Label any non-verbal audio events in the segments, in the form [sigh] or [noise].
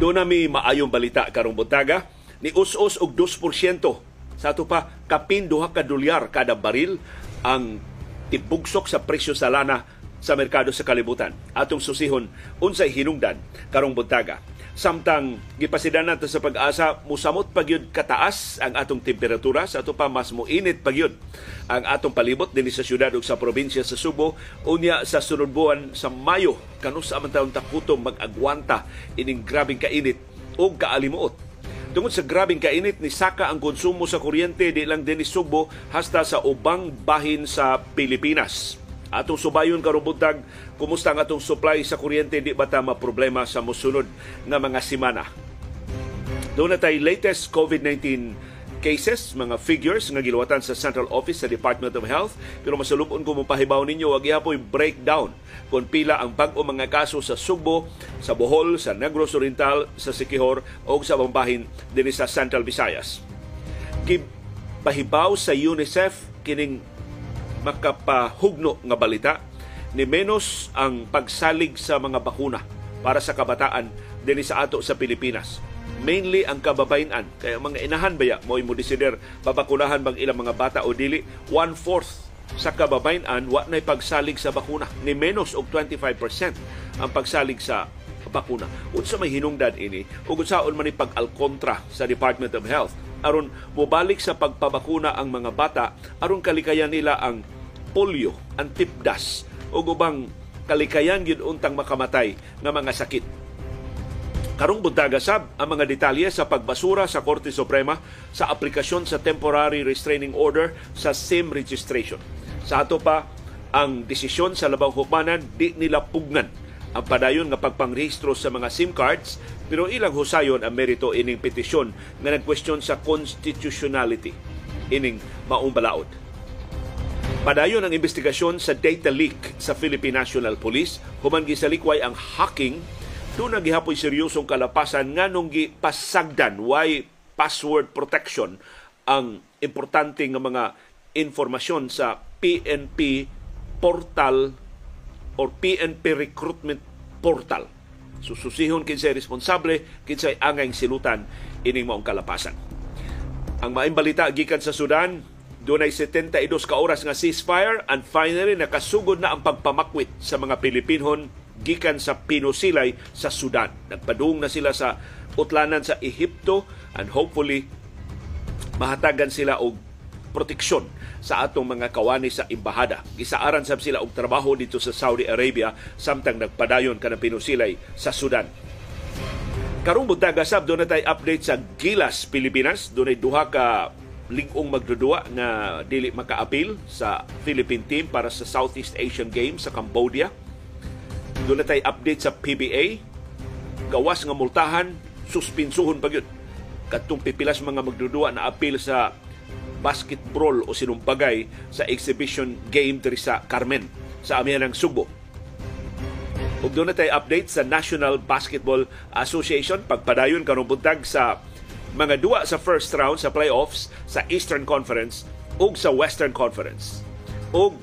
Doon na may maayong balita karong buntaga ni us-us og 2% sa ato pa kapin duha ka dolyar kada baril ang tibugsok sa presyo sa lana sa merkado sa kalibutan. Atong susihon unsay hinungdan karong buntaga. Samtang gipasidan nato sa pag-asa, musamot pagyud kataas ang atong temperatura. Sa ato pa mas muinit pagyud ang atong palibot dinhi sa syudad ug sa probinsya sa Subo. Unya sa sunod buwan sa Mayo kanus man taon takutom mag-agwanta ining grabing kainit ug kaalimuot. Tungod sa grabing kainit ni saka ang konsumo sa kuryente di lang din Subo hasta sa ubang bahin sa Pilipinas. Atong subayon karong buntag, kumusta ang atong supply sa kuryente di ba ta problema sa mosunod nga mga semana. Doon na latest COVID-19 cases, mga figures nga giluwatan sa Central Office sa Department of Health. Pero masalubon ko mapahibaw ninyo, wag ihapoy breakdown kung pila ang bag-o mga kaso sa Subo, sa Bohol, sa Negros Oriental, sa Sikihor o sa bambahin din sa Central Visayas. Pahibaw sa UNICEF kining makapahugno nga balita ni menos ang pagsalig sa mga bakuna para sa kabataan dinhi sa ato sa Pilipinas. Mainly ang kababayan. Kaya mga inahan ba ya, mo mo desider babakunahan bang ilang mga bata o dili, one-fourth sa kababayan wa na pagsalig sa bakuna. Ni menos og 25% ang pagsalig sa bakuna. Unsa may hinungdan ini ug unsaon man ni pag-alkontra sa Department of Health aron mobalik sa pagpabakuna ang mga bata aron kalikayan nila ang polio, ang tipdas o ubang kalikayan gyud untang makamatay nga mga sakit. Karong buntaga sab ang mga detalye sa pagbasura sa Korte Suprema sa aplikasyon sa temporary restraining order sa SIM registration. Sa ato pa ang desisyon sa labang hukmanan di nila pugnan ang padayon nga pagpangrehistro sa mga SIM cards pero ilang husayon ang merito ining petisyon nga nagkwestiyon sa constitutionality. Ining maong. Padayon ang investigasyon sa data leak sa Philippine National Police. Human gisalikway ang hacking. Doon nagihapoy seryosong kalapasan nga nung gipasagdan. Why password protection ang importante nga mga informasyon sa PNP portal or PNP recruitment portal Sususihon kinsay responsable, kinsay angay silutan ining maong kalapasan. Ang maing balita gikan sa Sudan, doon ay 72 ka oras nga ceasefire and finally nakasugod na ang pagpamakwit sa mga Pilipinhon gikan sa Pinosilay sa Sudan. Nagpadung na sila sa utlanan sa Ehipto and hopefully mahatagan sila og proteksyon sa atong mga kawani sa imbahada. Gisaaran sab sila og trabaho dito sa Saudi Arabia samtang nagpadayon kanang pinusilay sa Sudan. Karong buntaga sab doon tay update sa Gilas Pilipinas. Doon ay duha ka lingong magdudua nga dili makaapil sa Philippine team para sa Southeast Asian Games sa Cambodia. Doon tay update sa PBA. Gawas nga multahan, suspinsuhon pa gyud. Katong pipilas mga magdudua na apil sa basketball o sinumpagay sa exhibition game diri sa Carmen sa amihan ng Subo. Ug doon na tayo update sa National Basketball Association pagpadayon karong buntag sa mga duwa sa first round sa playoffs sa Eastern Conference ug sa Western Conference. Ug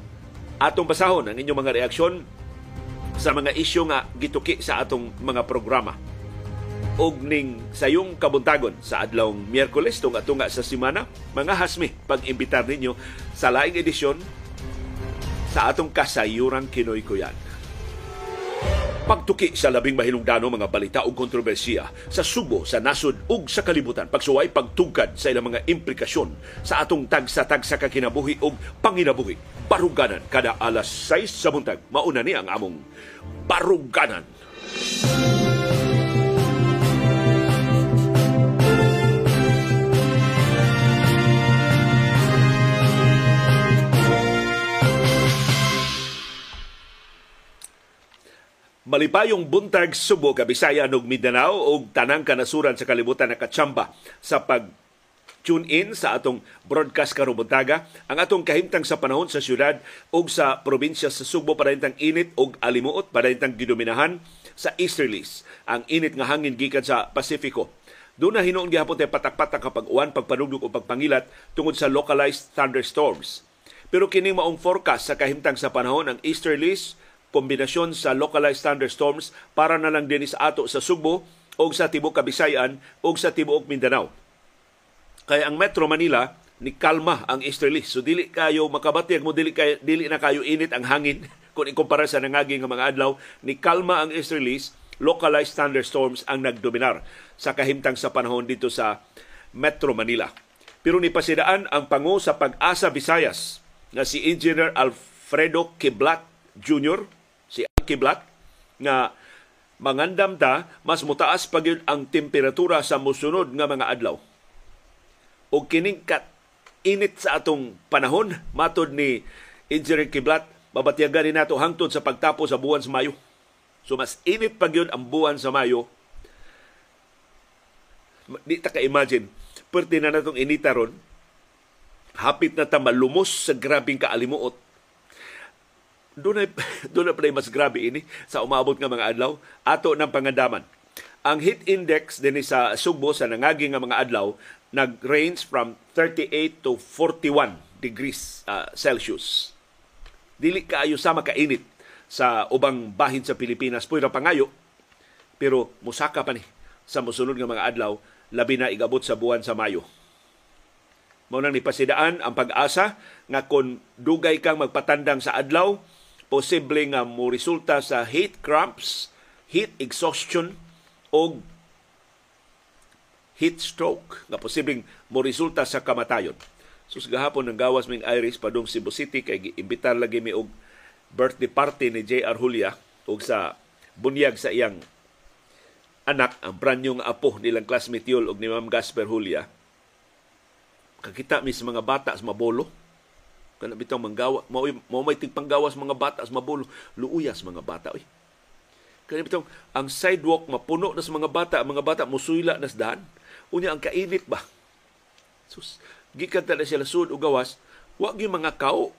atong basahon ang inyong mga reaksyon sa mga isyu nga gituki sa atong mga programa og ning sayong kabuntagon sa adlawng Miyerkules tunga tunga sa semana mga hasmi pag-imbitar ninyo sa laing edisyon sa atong kasayuran Kinoy Kuyan. Pagtuki sa labing mahilungdano mga balita ug kontrobersiya sa Subo, sa nasod ug sa kalibutan. Pagsuway pagtugkad sa ilang mga implikasyon sa atong tagsa-tagsa ka kinabuhi ug panginabuhi. Baruganan kada alas 6 sa buntag. Mauna ni ang among Baruganan. Baruganan. Malipayong buntag Subo, Kabisaya ug Mindanao ug tanang kanasuran sa kalibutan nakatsamba sa pag tune in sa atong broadcast karong buntaga. Ang atong kahimtang sa panahon sa syudad ug sa probinsya sa Subo padayntang init ug alimuot padayntang gidominahan sa easterlies ang init nga hangin gikan sa Pasifiko doon na hinuon gihapon tay patak-patak kapag uwan, pagpanugdog o pagpangilat tungod sa localized thunderstorms. Pero kining maong forecast sa kahimtang sa panahon ang easterlies kombinasyon sa localized thunderstorms para na lang din sa ato sa Subo o sa Tibok Kabisayan o sa Tibuok Mindanao. Kaya ang Metro Manila ni kalma ang easterlies. So dili kayo makabatyag mo dili kay dili na kayo init ang hangin [laughs] kung ikumpara sa nangaging nga mga adlaw ni kalma ang easterlies localized thunderstorms ang nagdominar sa kahimtang sa panahon dito sa Metro Manila. Pero ni pasidaan ang pangu sa pag-asa Visayas na si Engineer Alfredo Kiblat Jr., Kiblat, nga mangandam ta mas mutaas pa ang temperatura sa musunod nga mga adlaw. O kining kat init sa atong panahon, matod ni Engineer Kiblat, babatyagan ni nato hangtod sa pagtapos sa buwan sa Mayo. So mas init pa yun ang buwan sa Mayo. Di ta ka-imagine, perti na natong inita ron, hapit na ta malumos sa grabing kaalimuot. Doon [laughs] na, doon na mas grabe ini sa umabot nga mga adlaw. Ato ng pangandaman. Ang heat index din sa Sugbo sa nangagi nga mga adlaw nag-range from 38 to 41 degrees uh, Celsius. Dili kaayo sama kainit sa ubang bahin sa Pilipinas. Pwera pangayo, pero musaka pa ni sa musunod nga mga adlaw, labi na igabot sa buwan sa Mayo. Mao nang nipasidaan ang pag-asa nga kung dugay kang magpatandang sa adlaw, posible nga mo resulta sa heat cramps, heat exhaustion o heat stroke nga posibleng mo resulta sa kamatayon. Sus gahapon ng gawas ming Iris padung Cebu City kay imbitar lagi mi og birthday party ni J.R. Julia ug sa bunyag sa iyang anak ang branyong apo nilang classmate yul og ni Ma'am Gasper Julia. Kakita mi sa mga bata sa mabolo. Kana bitaw manggawa, mo mo may tigpanggawas mga bata sa mabolo, luuyas mga bata oy. Kana bitaw ang sidewalk mapuno na sa mga bata, ang mga bata musuyla na sa daan Unya ang kainit ba? Sus, gikan ta sila sud og gawas, wa gyud mga kao.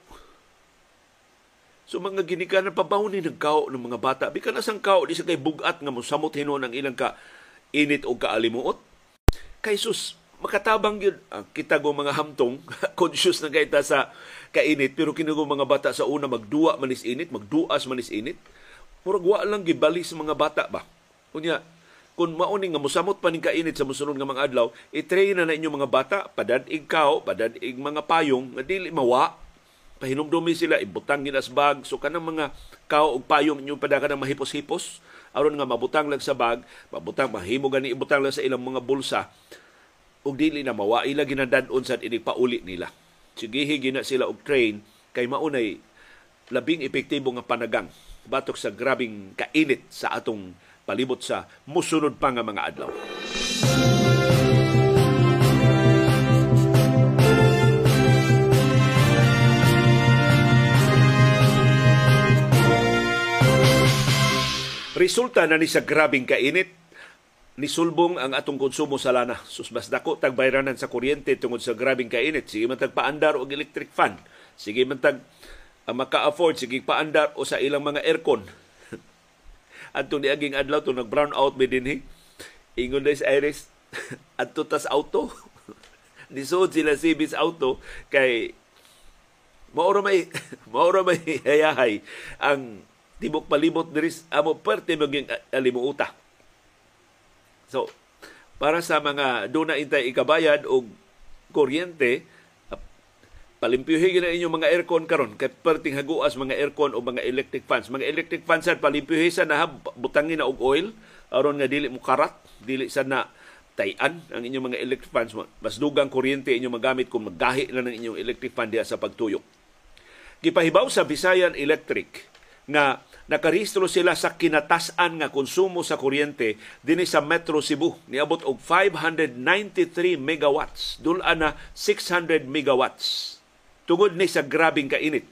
So mga ginikanan pabaw ni ng kao ng mga bata. Bikan na sang kao di sa kay bugat nga mosamot hinon ang ilang ka init o kaalimuot. Kay sus, makatabang yun. Ah, kita go mga hamtong, [laughs] conscious na kaita sa kainit, pero kinugo mga bata sa una magduwa manis init, magduas manis init. Murag wa lang gibali sa mga bata ba? Kunya, kung mauning nga musamot pa ning kainit sa musunod nga mga adlaw, i-train na na inyong mga bata, padadig kao, padadig mga payong, nga dili mawa, pahinumdumi sila, ibutang ginasbag, so kanang mga kao og payong inyong padaka ng mahipos-hipos, aron nga mabutang lang sa bag, mabutang, mahimo gani ibutang lang sa ilang mga bulsa, ug dili na mawa, ila ginadadon sa ini pauli nila. Sigihi gina sila og train, kay maunay labing epektibo nga panagang batok sa grabing kainit sa atong palibot sa musunod pa nga mga adlaw. Resulta na ni sa grabing kainit, nisulbong ang atong konsumo sa lana. Sus mas dako tag bayranan sa kuryente tungod sa grabing kainit. Sige man tag paandar og electric fan. Sige man tag uh, maka-afford sige paandar o sa ilang mga aircon [laughs] adtong niaging adlaw to nag brown out mi dinhi ingon sa Iris [laughs] adto tas auto [laughs] nisod sila Sibis auto kay maura may maura may hayahay ang tibok palibot diri amo parte maging alimuuta so para sa mga do na intay ikabayad og kuryente palimpyuhin na inyong mga aircon karon. Kay perting haguas mga aircon o mga electric fans. Mga electric fans sad palimpyuhin sa na butangin na og oil. Aron nga dili mo karat dili sa na tayan ang inyong mga electric fans. Mas dugang kuryente inyong magamit kung maggahi na ng inyong electric fan diha sa pagtuyok gipahibaw sa Visayan Electric nga nakarehistro sila sa kinatasan nga konsumo sa kuryente dinhi sa Metro Cebu niabot og 593 megawatts dul-an na 600 megawatts tungod ni sa grabing kainit.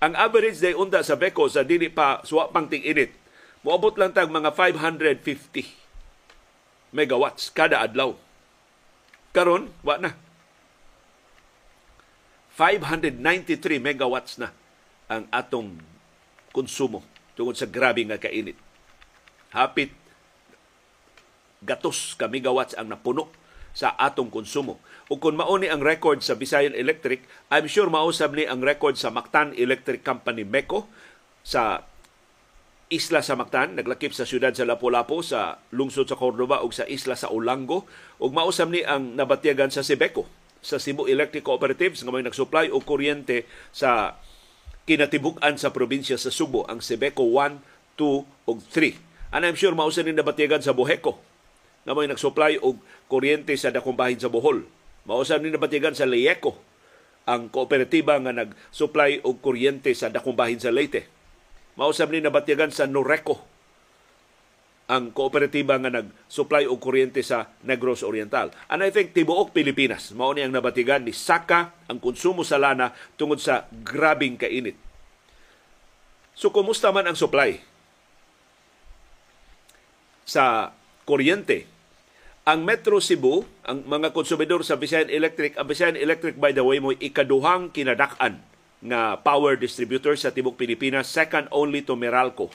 Ang average day unta sa Beko sa dili pa suwa pang ting-init, moabot lang tag mga 550 megawatts kada adlaw. Karon, wa na. 593 megawatts na ang atong konsumo tungod sa grabe nga kainit. Hapit gatos ka megawatts ang napuno sa atong konsumo. O kung mauni ang record sa Visayan Electric, I'm sure mausab ni ang record sa Mactan Electric Company MECO sa isla sa Mactan, naglakip sa siyudad sa Lapu-Lapu sa lungsod sa Cordoba ug sa isla sa Ulango ug mausam ni ang nabatyagan sa Sibeco sa Cebu Electric Cooperatives nga may nagsupply og kuryente sa kinatibuk-an sa probinsya sa Subo ang Sibeco 1, 2 ug 3. And I'm sure mausan ni nabatyagan sa Boheco nga may nagsupply og kuryente sa dakong bahin sa Bohol. Mausan ni nabatyagan sa Leyeco ang kooperatiba nga nag-supply og kuryente sa dakong bahin sa Leyte Mausab ni nabatyagan sa Noreco ang kooperatiba nga nag-supply og kuryente sa Negros Oriental. And I think tibuok Pilipinas mao ni ang nabatigan ni saka ang konsumo sa lana tungod sa grabing kainit. So kumusta man ang supply sa kuryente? Ang Metro Cebu, ang mga konsumidor sa Visayan Electric, ang Visayan Electric by the way mo ikaduhang kinadak-an nga power distributor sa tibok Pilipinas, second only to Meralco.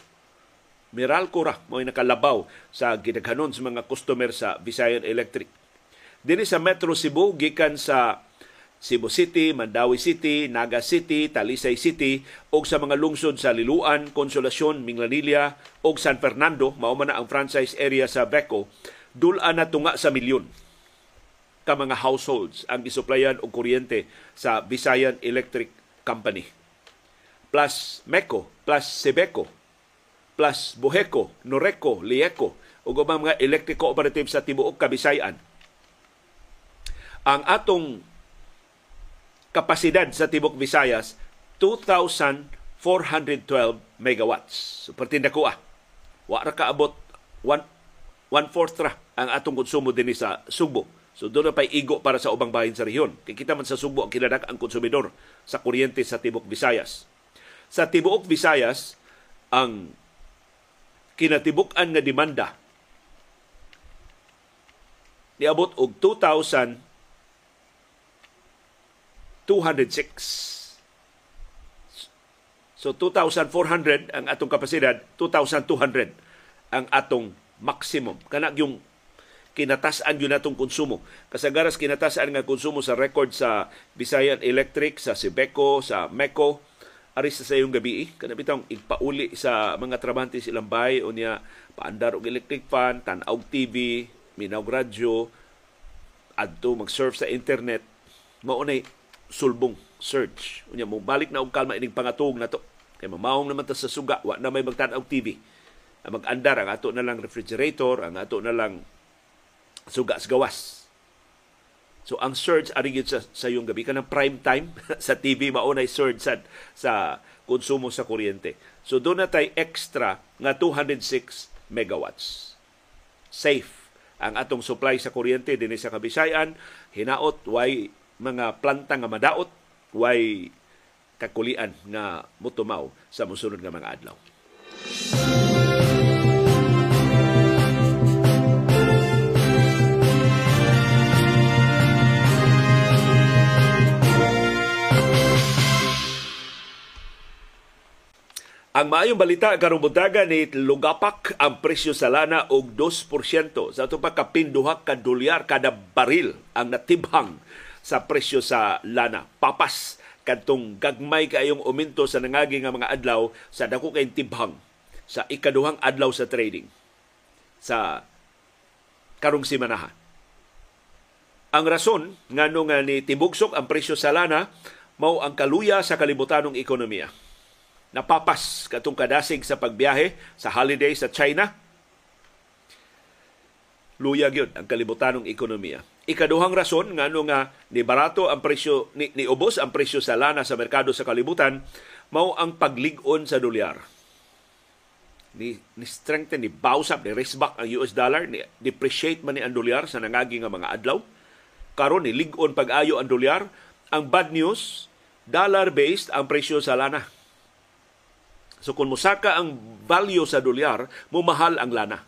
Meralco ra mo nakalabaw sa gidaghanon sa mga customer sa Visayan Electric. Dini sa Metro Cebu gikan sa Cebu City, Mandawi City, Naga City, Talisay City ug sa mga lungsod sa Liluan, Consolacion, Minglanilla ug San Fernando, mao man ang franchise area sa Beco, dula na tunga sa milyon ka mga households ang isuplayan og kuryente sa Visayan Electric Company. Plus MECO, plus Sebeco, plus Buheco, Noreco, Lieco, ug mga electric cooperative sa tibuok Kabisayan. Ang atong kapasidad sa tibok Visayas 2,412 megawatts. So pertinda ko ah. Wa ra kaabot 1 one fourth ra ang atong konsumo dinhi sa Subo So doon na pa'y igo para sa ubang bahin sa rehiyon. Kikita man sa Subo ang kinadak ang konsumidor sa kuryente sa Tibok Visayas. Sa Tibok Visayas, ang kinatibukan nga demanda niabot og 2,206. So 2,400 ang atong kapasidad, 2,200 ang atong maximum. Kana yung kinatasan yun natong konsumo. Kasagaras kinatasan nga konsumo sa record sa Visayan Electric, sa Sibeco, sa MECO, aris sa sayong gabi, kana bitang igpauli sa mga trabahante silang bahay o niya paandar og electric fan, tanaw TV, minaw radyo, adto mag-surf sa internet, maunay sulbong search. Unya mo balik na og kalma ining pangatog na to. Kay mamahong naman ta sa suga, wa na may magtanaw TV. Mag-andar ang ato na lang refrigerator, ang ato na lang sugas gawas. So ang surge ari sa, sa yung gabi kanang prime time [laughs] sa TV maunay surge sa sa konsumo sa kuryente. So doon na tay extra nga 206 megawatts. Safe ang atong supply sa kuryente dinhi sa Kabisayan, hinaot way mga planta nga madaot, way kakulian nga mutumaw sa mosunod nga mga adlaw. Ang maayong balita karong buntaga ni lugapak ang presyo sa lana og 2%. Sa ito pa kapinduhak ka dolyar kada baril ang natibhang sa presyo sa lana. Papas kadtong gagmay kayong uminto sa nangagi nga mga adlaw sa dako kay tibhang sa ikaduhang adlaw sa trading sa karong simanahan. Ang rason nga ni tibugsok ang presyo sa lana mao ang kaluya sa kalibutanong ekonomiya napapas katong kadasig sa pagbiyahe sa holiday sa China. Luya gyud ang kalibutanong ekonomiya. Ikaduhang rason ngano nga ni barato ang presyo ni, ni ubos ang presyo sa lana sa merkado sa kalibutan mao ang paglig-on sa dolyar. Ni, ni strengthen ni up ni raise back ang US dollar ni depreciate man ni ang dolyar sa nangagi nga mga adlaw. Karon ni lig-on pag-ayo ang dolyar. Ang bad news, dollar based ang presyo sa lana So kung musaka ang value sa dolyar, mumahal ang lana.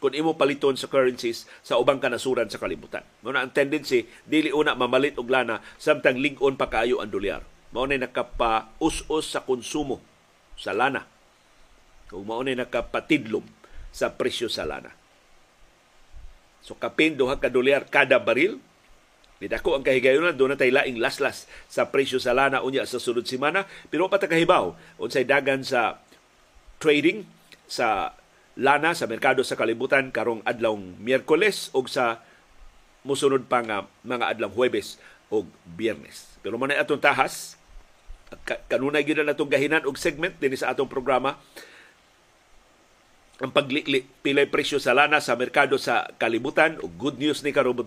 Kung imo paliton sa currencies sa ubang kanasuran sa kalibutan. Mao ang tendency dili una mamalit og lana samtang lig-on pa kaayo ang dolyar. Mao na nakapa-us-us sa konsumo sa lana. Kung mao na nakapatidlom sa presyo sa lana. So kapin duha ka dolyar kada baril, Nidako ang kahigayonan doon na tayo laing laslas sa presyo sa lana unya sa sunod semana pero patakahibaw unsay dagan sa trading sa lana sa merkado sa kalibutan karong adlawng Miyerkules ug sa musunod pa nga mga adlawng Huwebes ug Biyernes. Pero man atong tahas kanunay gyud na natong gahinan og segment dinhi sa atong programa ang paglikli pilay presyo sa lana sa merkado sa kalibutan ug good news ni karong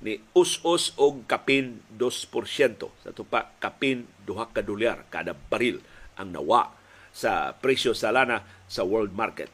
ni us-us og kapin 2%. Sa tupa, kapin 2 ka dolyar kada baril ang nawa sa presyo sa lana sa world market.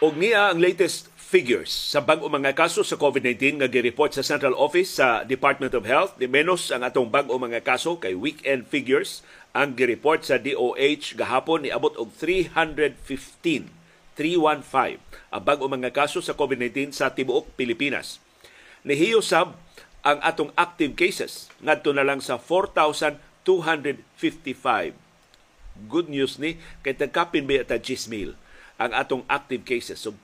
Og niya ang latest figures sa bag-o mga kaso sa COVID-19 nga gi-report sa Central Office sa Department of Health. Di menos ang atong bag-o mga kaso kay weekend figures ang gi-report sa DOH gahapon ni abot og 315 315 ang bag-o mga kaso sa COVID-19 sa tibuok Pilipinas. Nihiyo sab ang atong active cases ngadto na lang sa 4,255. Good news ni kay tagkapin ba ta 10,000 ang atong active cases. So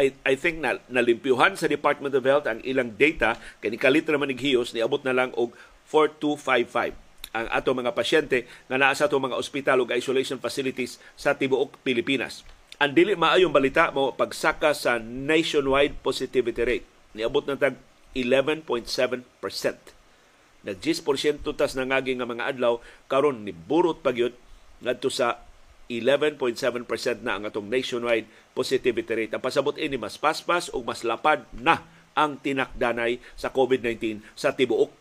I, I think na nalimpyuhan sa Department of Health ang ilang data kay nikalit naman hiyos niabot na lang og 4255 ang ato mga pasyente nga naa sa ato mga ospital ug isolation facilities sa tibuok Pilipinas. Ang dili maayong balita mo pagsaka sa nationwide positivity rate. Niabot na tag 11.7%. Nag 10% tas nangagi nga mga adlaw karon ni burot pagyud ngadto sa 11.7% na ang atong nationwide positivity rate. Ang pasabot ini mas paspas o mas lapad na ang tinakdanay sa COVID-19 sa tibuok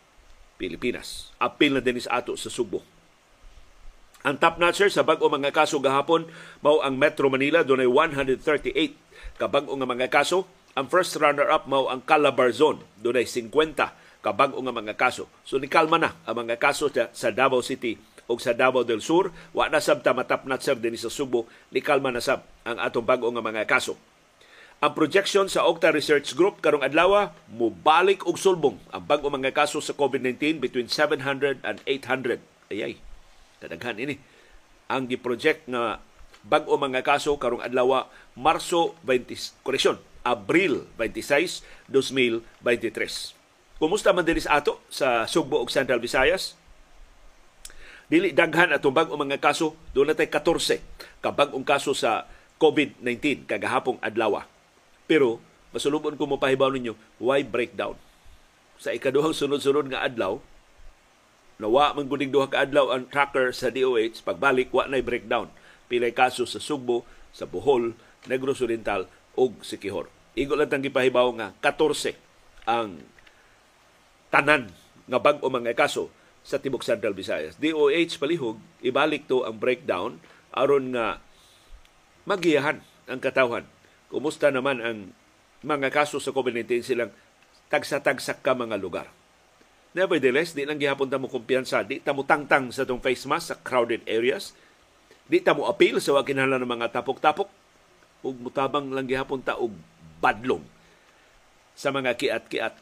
Pilipinas. Apil na din sa ato sa Subo. Ang top notcher sa bag-o mga kaso gahapon mao ang Metro Manila dunay 138 ka bag-o nga mga kaso. Ang first runner-up mao ang Calabarzon dunay 50 ka bag-o nga mga kaso. So nikalma na ang mga kaso sa Davao City o sa Davao del Sur, wa na sab ta matapnat sab din sa Subo, ni kalma na sab ang atong bag-o nga mga kaso. Ang projection sa Octa Research Group karong adlaw mubalik og sulbong ang bag-o mga kaso sa COVID-19 between 700 and 800. Ayay. Kadaghan ini. Ang gi-project nga bag-o mga kaso karong adlaw Marso 20 koreksyon, Abril 26, 2023. Kumusta man diri ato sa Sugbo ug Central Visayas? Dili daghan atong bag-o mga kaso, doon na 14 ka bag-ong kaso sa COVID-19 kagahapong adlaw. Pero masulubon ko mo pahibaw ninyo, why breakdown? Sa ikaduhang sunod-sunod nga adlaw, nawa man guning duha ka adlaw ang tracker sa DOH, pagbalik wa nay breakdown. Pilay kaso sa Sugbo, sa Bohol, Negros Oriental ug Sikihor. Igo lang tang gipahibaw nga 14 ang tanan nga bag-o mga kaso sa Tibok Central Visayas. DOH palihog, ibalik to ang breakdown aron nga magiyahan ang katawhan. Kumusta naman ang mga kaso sa COVID-19 silang tagsa-tagsak ka mga lugar. Nevertheless, di lang gihapon ta mo kumpiyansa, di ta mo tangtang sa tong face mask sa crowded areas, di ta mo appeal sa wakinahanglan ng mga tapok-tapok, ug mutabang lang gihapon ta og badlong sa mga kiat-kiat.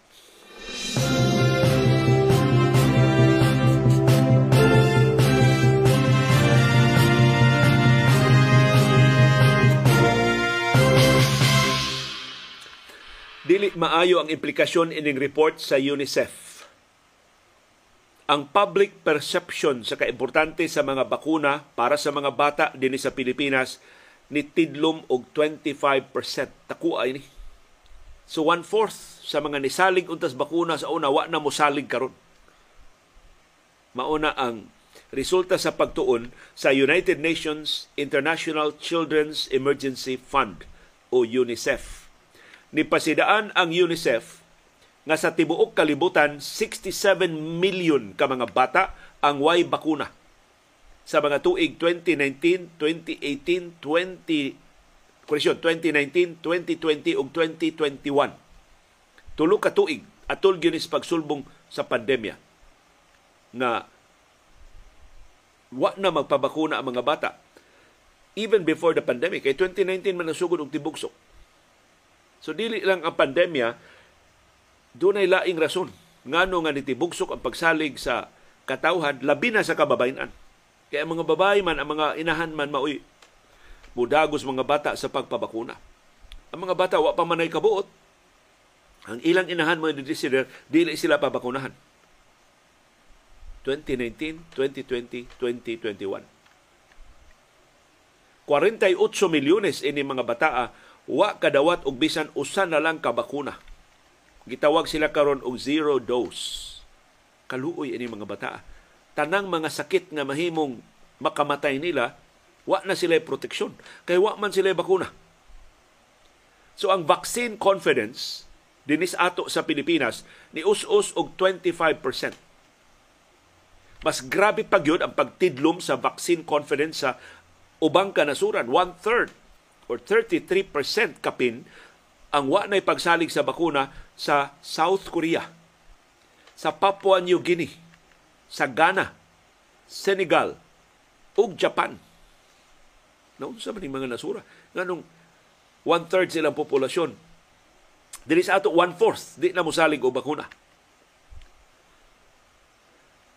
Dili maayo ang implikasyon ining report sa UNICEF. Ang public perception sa kaimportante sa mga bakuna para sa mga bata dinhi sa Pilipinas ni tidlom og 25%. Takuha ini. So one-fourth sa mga nisalig untas bakuna sa una, wa na mosalig karon. Mauna ang resulta sa pagtuon sa United Nations International Children's Emergency Fund o UNICEF ni pasidaan ang UNICEF nga sa tibuok kalibutan 67 million ka mga bata ang way bakuna sa mga tuig 2019, 2018, 20 Koreksyon, 2019, 2020 ug 2021. Tulo ka tuig atol gyud pagsulbong sa pandemya nga wa na magpabakuna ang mga bata even before the pandemic kay 2019 man nasugod og tibugsok So dili lang ang pandemya, dunay laing rason ngano nga nitibugsok ang pagsalig sa katawhan labi na sa kababayan. Kaya mga babae man, ang mga inahan man maoy mudagos mga bata sa pagpabakuna. ang mga bata wa pa manay kabuot. Ang ilang inahan mga disider, dili sila pabakunahan. 2019, 2020, 2021. 48 milyones ini mga bataa wa kadawat og bisan usa na lang ka bakuna. Gitawag sila karon og zero dose. Kaluoy ini mga bata. Tanang mga sakit nga mahimong makamatay nila, wa na sila proteksyon. Kay wa man sila bakuna. So ang vaccine confidence dinis ato sa Pilipinas ni us-us og 25% mas grabe pa gyud ang pagtidlom sa vaccine confidence sa ubang kanasuran. One-third or 33% kapin ang wa na'y pagsalig sa bakuna sa South Korea, sa Papua New Guinea, sa Ghana, Senegal, ug Japan. Naunsa man mga nasura. Nganong one-third silang populasyon. Dili sa ato one-fourth, di na musalig o bakuna.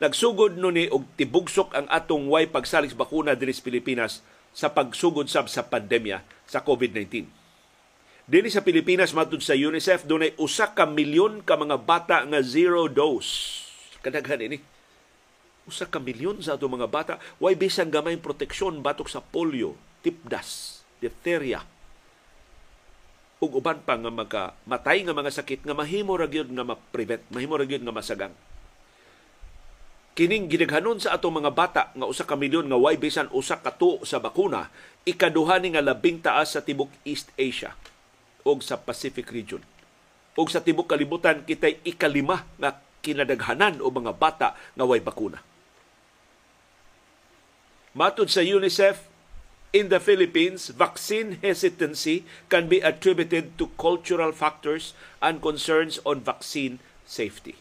Nagsugod no ni og tibugsok ang atong way pagsalig bakuna diri sa Pilipinas sa pagsugod sab sa pandemya sa COVID-19. Dili sa Pilipinas matud sa UNICEF dunay usa ka milyon ka mga bata nga zero dose. Kadaghan ini. Usa ka milyon sa atong mga bata way bisan gamay proteksyon batok sa polio, tipdas, diphtheria, ug uban pa nga maka matay nga mga sakit nga mahimo ra gyud nga ma-prevent, mahimo ra gyud nga masagang kining gidaghanon sa atong mga bata nga usa ka milyon nga way bisan usa ka tuo sa bakuna ikaduha ni nga labing taas sa tibok East Asia ug sa Pacific region ug sa tibok kalibutan kitay ikalima nga kinadaghanan o mga bata nga way bakuna Matod sa UNICEF in the Philippines, vaccine hesitancy can be attributed to cultural factors and concerns on vaccine safety.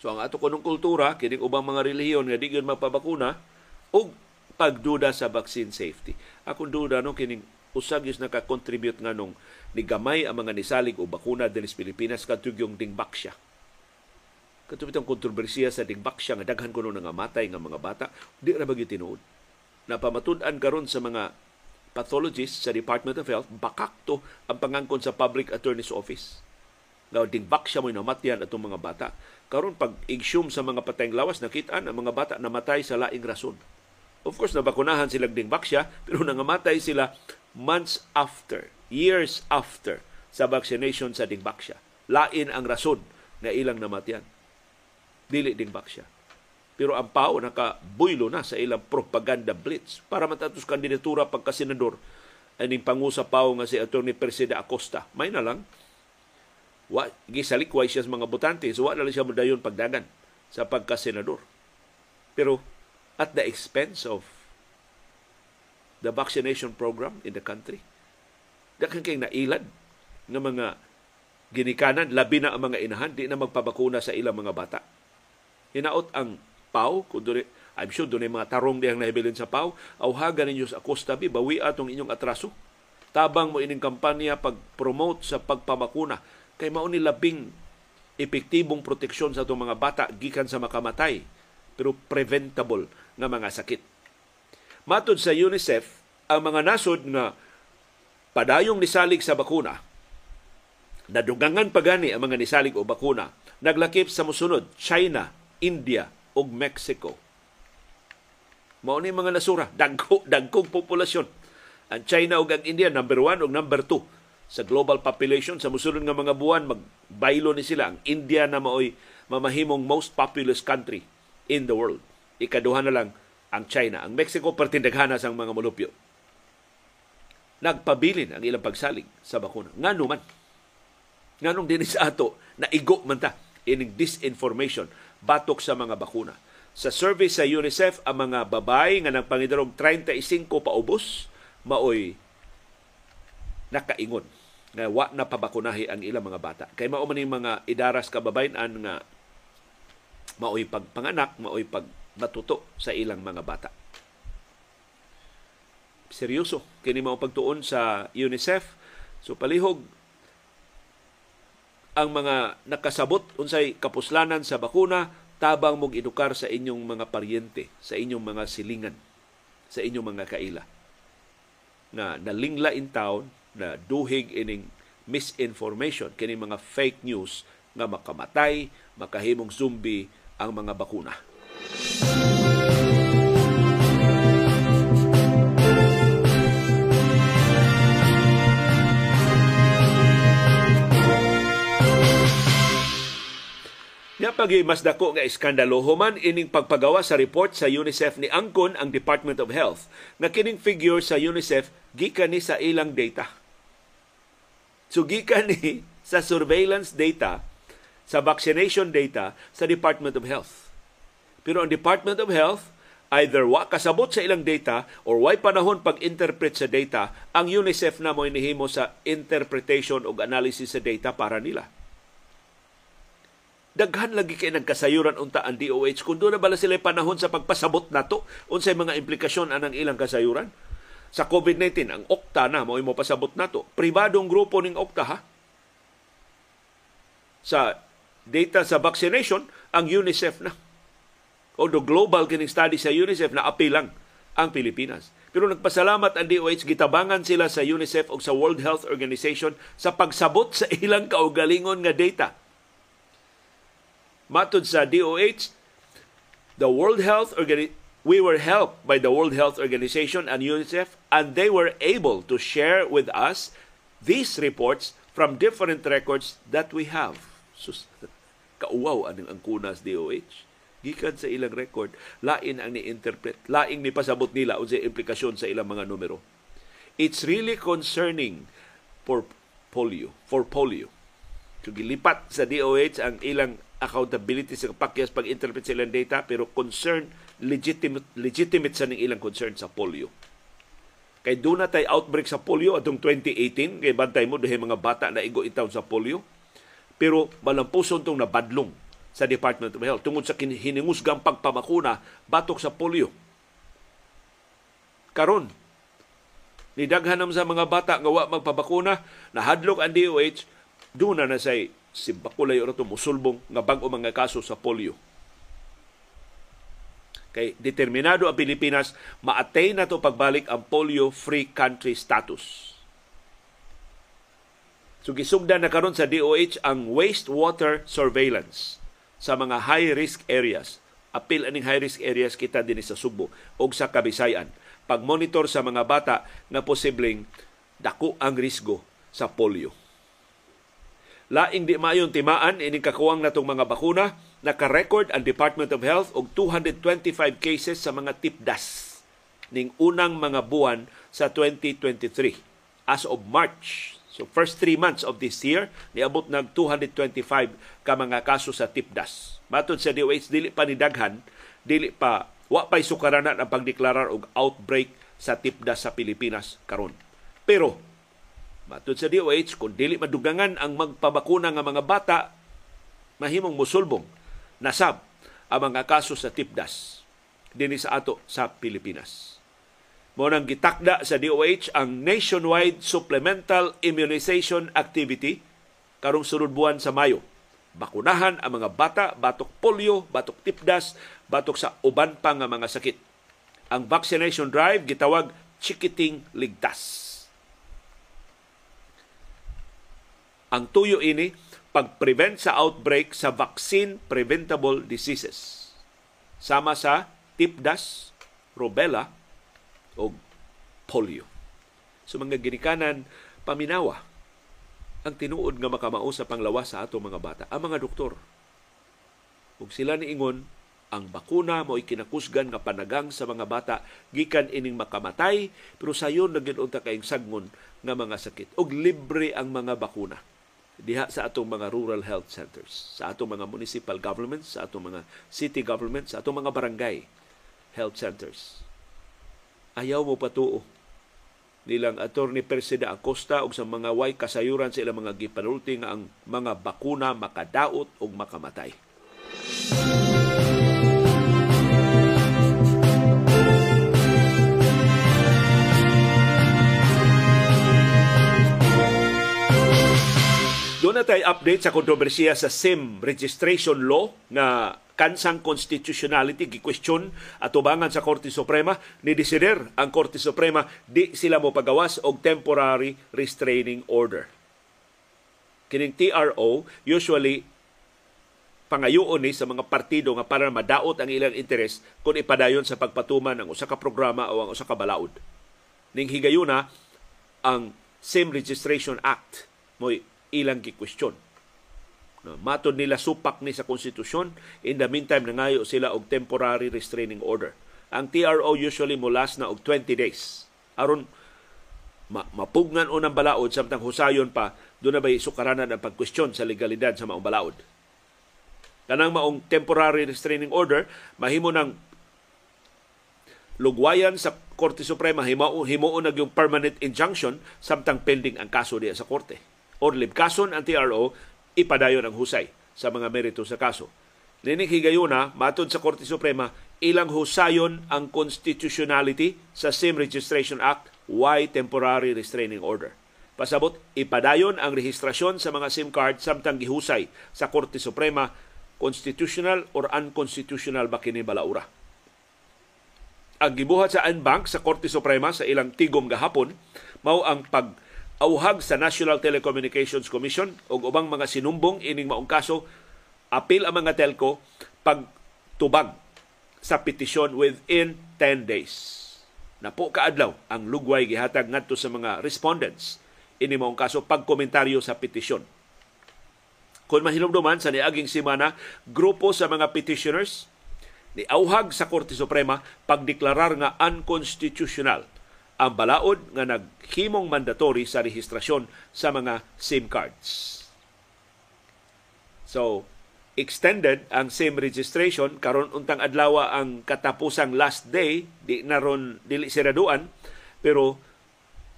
So ang ato kunong kultura, kining ubang mga relihiyon nga di gyud mapabakuna ug pagduda sa vaccine safety. Ako duda no kining usag is naka-contribute nga nung ni gamay ang mga nisalig o bakuna din sa Pilipinas kadtog yung dingbaksya. Katubit ang kontrobersiya sa dingbaksya nga daghan kuno nga matay nga mga bata, di ra bagyo tinuod. Napamatud-an karon sa mga pathologists sa Department of Health, bakakto ang pangangkon sa Public Attorney's Office. Nga dingbaksya mo namatyan atong mga bata karon pag igsyum sa mga patayng lawas nakitaan ang mga bata namatay sa laing rason. Of course nabakunahan sila ding baksya pero nangamatay sila months after, years after sa vaccination sa dingbaksya. Lain ang rason na ilang namatyan. Dili dingbaksya. Pero ang PAO nakabuylo na sa ilang propaganda blitz para matatos kandidatura pagka-senador aning pangusa PAO nga si Attorney Persida Acosta. May na lang, wa gisalikway siya sa mga botante so wa na lang siya modayon pagdagan sa pagka-senador. Pero at the expense of the vaccination program in the country. Dakan kay nailad ng mga ginikanan, labi na ang mga inahan, di na magpabakuna sa ilang mga bata. Hinaot ang PAW, kung duri, I'm sure doon mga tarong diyang nahibilin sa PAW, awhagan ninyo sa Costa bawi atong inyong atraso. Tabang mo ining kampanya pag-promote sa pagpamakuna kay mao ni labing epektibong proteksyon sa itong mga bata gikan sa makamatay pero preventable nga mga sakit. Matod sa UNICEF, ang mga nasod nga padayong nisalig sa bakuna, nadugangan pa gani ang mga nisalig o bakuna, naglakip sa musunod, China, India, ug Mexico. Mao ni mga nasura, dagko, dagkong populasyon. Ang China ug ang India, number one ug number two sa global population sa musulod nga mga buwan magbaylo ni sila. Ang India na maoy mamahimong most populous country in the world. Ikaduha na lang ang China. Ang Mexico pertindaghana sang mga mulupyo nagpabilin ang ilang pagsalig sa bakuna. Ngano man nganong dinhi sa ato na igo man ta ining disinformation batok sa mga bakuna. Sa survey sa UNICEF ang mga babay nga nagpangidarog 35 paubos maoy nakaingon nga wa na pabakunahi ang ilang mga bata. Kay mao man mga idaras kababayan nga maoy pagpanganak, maoy pag matuto sa ilang mga bata. Seryoso kini mao pagtuon sa UNICEF. So palihog ang mga nakasabot unsay kapuslanan sa bakuna tabang mong edukar sa inyong mga paryente, sa inyong mga silingan, sa inyong mga kaila na nalingla in town na duhig ining misinformation kini mga fake news nga makamatay, makahimong zombie ang mga bakuna. Nga pagi mas dako nga iskandalo human ining pagpagawa sa report sa UNICEF ni angkon ang Department of Health nga kining figure sa UNICEF gikan ni sa ilang data. So gikan ni sa surveillance data sa vaccination data sa Department of Health. Pero ang Department of Health either wa kasabot sa ilang data or way panahon pag-interpret sa data, ang UNICEF na mo inihimo sa interpretation o analysis sa data para nila. Daghan lagi kay nagkasayuran unta ang DOH kun doon na bala sila panahon sa pagpasabot nato unsay mga implikasyon anang ilang kasayuran sa COVID-19 ang Okta na mo mo pasabot nato. Pribadong grupo ning Okta ha? Sa data sa vaccination ang UNICEF na. O do global kining study sa UNICEF na apilang ang Pilipinas. Pero nagpasalamat ang DOH gitabangan sila sa UNICEF o sa World Health Organization sa pagsabot sa ilang kaugalingon nga data. Matod sa DOH, the World Health Organization we were helped by the World Health Organization and UNICEF, and they were able to share with us these reports from different records that we have. Sus, kauwaw aning ang kunas DOH. Gikan sa ilang record, lain ang ni-interpret, laing ni pasabot nila unsay implikasyon sa ilang mga numero. It's really concerning for polio, for polio. So gilipat sa DOH ang ilang accountability sa pakyas pag-interpret sa ilang data pero concern legitimate legitimate sa ning ilang concern sa polio. Kay doon na tay outbreak sa polio atong 2018 kay bantay mo dihay mga bata na igo itaw sa polio. Pero malampuson tong nabadlong sa Department of Health tungod sa hiningusgang pagpabakuna batok sa polio. Karon ni daghan sa mga bata nga wa magpabakuna nahadlok ang DOH doon na na say si Bakulay Oroto musulbong nga bag-o mga kaso sa polio. Kay determinado ang Pilipinas ma-attain na to pagbalik ang polio-free country status. So gisugdan na karon sa DOH ang wastewater surveillance sa mga high-risk areas. Apil aning high-risk areas kita din sa Subo o sa Kabisayan. Pag-monitor sa mga bata na posibleng dako ang risgo sa polio. Laing di mayon timaan ining kakuwang natong mga bakuna, naka-record ang Department of Health og 225 cases sa mga tipdas ning unang mga buwan sa 2023 as of March. So first three months of this year, niabot ng 225 ka mga kaso sa tipdas. Matod sa DOH, dili pa ni daghan, dili pa wa pay sukaranan ang pagdeklarar og outbreak sa tipdas sa Pilipinas karon. Pero Matod sa DOH, kung dili madugangan ang magpabakuna nga mga bata, mahimong musulbong nasab ang mga kaso sa tipdas dinhi sa ato sa Pilipinas. Mo nang gitakda sa DOH ang nationwide supplemental immunization activity karong sunod buwan sa Mayo. Bakunahan ang mga bata batok polio, batok tipdas, batok sa uban pa nga mga sakit. Ang vaccination drive gitawag Chikiting Ligtas Ang tuyo ini pag-prevent sa outbreak sa vaccine preventable diseases. Sama sa tipdas, rubella o polio. So mga ginikanan, paminawa ang tinuod nga makamao sa panglawas sa ato mga bata, ang mga doktor. Kung sila niingon, ang bakuna mo kinakusgan nga panagang sa mga bata gikan ining makamatay pero sayon na unta kayong sagmon nga mga sakit og libre ang mga bakuna diha sa atong mga rural health centers, sa atong mga municipal governments, sa atong mga city governments, sa atong mga barangay health centers. Ayaw mo patuo nilang attorney Persida Acosta ug sa mga way kasayuran sa ilang mga gipanulti nga ang mga bakuna makadaot ug makamatay. Doon na tayo update sa kontrobersiya sa SIM registration law na kansang constitutionality gi-question atubangan sa Korte Suprema ni desider ang Korte Suprema di sila mo pagawas og temporary restraining order. Kining TRO usually pangayoon ni sa mga partido nga para madaot ang ilang interes kung ipadayon sa pagpatuman ang usa ka programa o ang usa ka balaod. Ning higayuna ang Same Registration Act mo ilang gi-question No, matod nila supak ni sa konstitusyon. In the meantime, nangayo sila og temporary restraining order. Ang TRO usually mulas na og 20 days. Aron ma mapugnan unang balaod samtang husayon pa doon na bay sukaranan ang pagkwestiyon sa legalidad sa maong balaod. Kanang maong temporary restraining order mahimo ng lugwayan sa Korte Suprema himuon himuon nag yung permanent injunction samtang pending ang kaso diya sa korte. Or libkason ang TRO ipadayon ang husay sa mga merito sa kaso. Nining higayuna, matod sa Korte Suprema, ilang husayon ang constitutionality sa SIM Registration Act, why temporary restraining order. Pasabot, ipadayon ang rehistrasyon sa mga SIM card samtang gihusay sa Korte Suprema, constitutional or unconstitutional ba kini balaura. Ang gibuhat sa Anbank sa Korte Suprema sa ilang tigom gahapon mao ang pag auhag sa National Telecommunications Commission o ubang mga sinumbong ining maong kaso apil ang mga telco pagtubag sa petisyon within 10 days. Napo kaadlaw ang lugway gihatag ngadto sa mga respondents ini maong kaso pagkomentaryo sa petisyon. Kung mahinumduman sa niaging simana, grupo sa mga petitioners ni auhag sa Korte Suprema pagdeklarar nga unconstitutional ang balaod nga naghimong mandatory sa rehistrasyon sa mga SIM cards. So, extended ang SIM registration karon untang adlaw ang katapusang last day di naron dili siraduan pero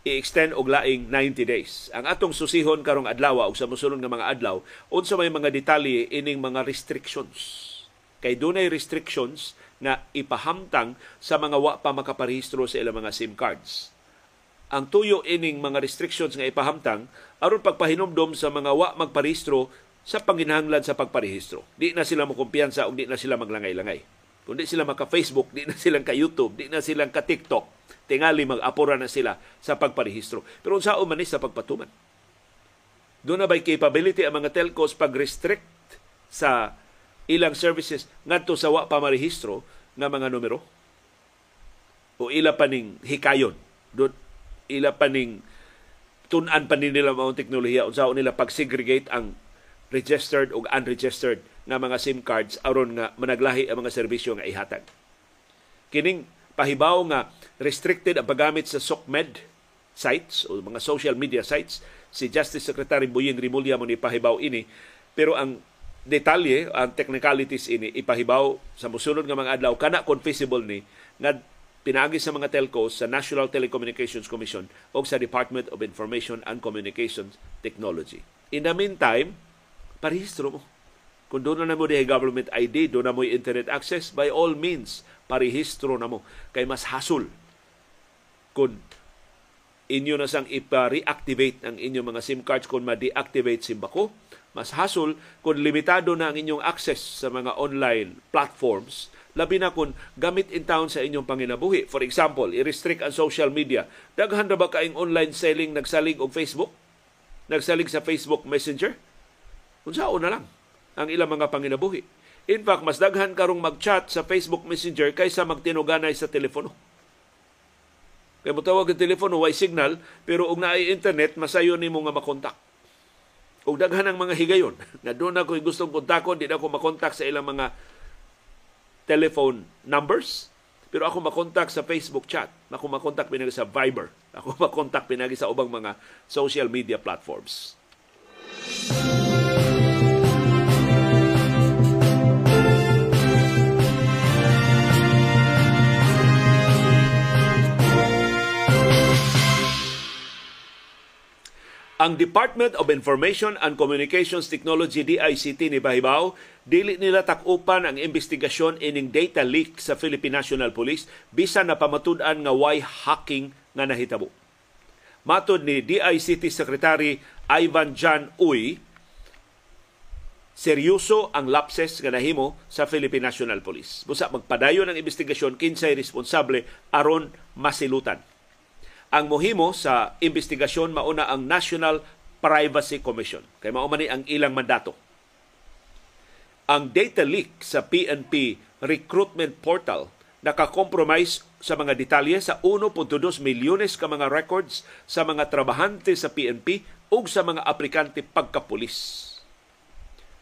i-extend og laing 90 days. Ang atong susihon karong adlaw ug sa mosunod nga mga adlaw unsa may mga detalye ining mga restrictions. Kay dunay restrictions na ipahamtang sa mga wa pa makaparehistro sa ilang mga SIM cards. Ang tuyo ining mga restrictions nga ipahamtang aron pagpahinomdom sa mga wa magparehistro sa panginahanglan sa pagparehistro. Di na sila mo kumpiyansa o di na sila maglangay-langay. Kung di sila maka-Facebook, di na silang ka-YouTube, di na silang ka-TikTok, tingali mag-apura na sila sa pagparehistro. Pero unsaon man sa pagpatuman. Doon na ba'y capability ang mga telcos pag-restrict sa ilang services ngadto sa wa pa marehistro nga mga numero? O ila pa ning hikayon? Do ila pa ning tun-an pa nila mga teknolohiya? Unsaon nila pag-segregate ang registered o unregistered nga mga SIM cards aron nga managlahi ang mga serbisyo nga ihatag. Kining pahibaw nga restricted ang paggamit sa SOCMED sites o mga social media sites si Justice Secretary Boying Rimulya mo ni pahibaw ini pero ang detalye ang technicalities ini ipahibaw sa musunod nga mga adlaw kana kung feasible ni nga pinaagi sa mga telcos sa National Telecommunications Commission o sa Department of Information and Communications Technology. In the meantime, parehistro mo. Kung doon na mo di government ID, doon na mo internet access, by all means, parehistro na mo. Kay mas hasol kung inyo na sang ipa-reactivate ang inyong mga SIM cards kung ma-deactivate SIM bako mas hasol kung limitado na ang inyong access sa mga online platforms, labi na kung gamit in town sa inyong panginabuhi. For example, i-restrict ang social media. Daghan na ba kaing online selling nagsalig og Facebook? Nagsalig sa Facebook Messenger? Unsao na lang ang ilang mga panginabuhi. In fact, mas daghan karong mag-chat sa Facebook Messenger kaysa magtinuganay sa telepono. Kaya mo tawag ang telepono, way signal, pero og naay internet, masayo ni mo nga makontak ug daghan ang mga higayon. [laughs] Na doon ako gustong kontakon di na ako makontak sa ilang mga telephone numbers. Pero ako makontak sa Facebook chat. Ako makontak pinagi sa Viber. [laughs] Ako makontak pinagi sa ubang mga social media platforms Ang Department of Information and Communications Technology DICT ni Bahibaw dili nila takupan ang investigasyon ining data leak sa Philippine National Police bisan na pamatud-an nga why hacking nga nahitabo. Matod ni DICT Secretary Ivan Jan Uy, seryoso ang lapses nga nahimo sa Philippine National Police. Busa magpadayon ang investigasyon kinsay responsable aron masilutan. Ang mohimo sa investigasyon mauna ang National Privacy Commission. Kay mao man ang ilang mandato. Ang data leak sa PNP recruitment portal nakakompromise sa mga detalye sa 1.2 milyones ka mga records sa mga trabahante sa PNP ug sa mga aplikante pagkapulis.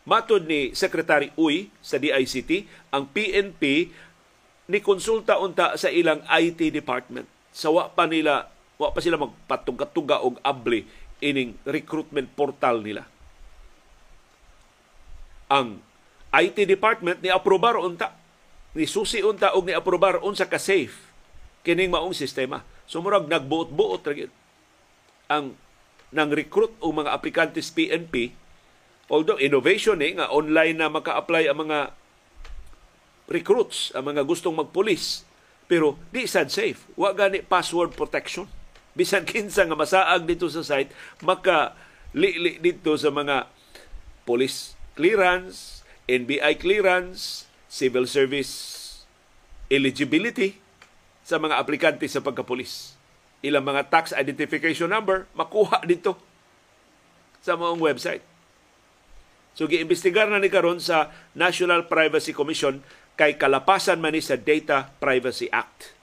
Matod ni Secretary Uy sa DICT, ang PNP ni konsulta unta sa ilang IT department. Sa wa pa nila, wa pa sila magpatungkatuga og abli ining recruitment portal nila. Ang IT department ni aprobar unta ni susi unta og ni aprobar unsa ka safe kining maong sistema. Sumurag nagbuot-buot ra ang nang recruit o mga aplikante sa PNP Although innovation eh, nga online na maka-apply ang mga recruits, ang mga gustong magpulis. Pero di sad safe. Wa gani password protection. Bisan kinsa nga masaag dito sa site, maka li dito sa mga police clearance, NBI clearance, civil service eligibility sa mga aplikante sa pagkapulis. Ilang mga tax identification number, makuha dito sa mga website. So giimbestigar na ni karon sa National Privacy Commission kay kalapasan man ni sa Data Privacy Act.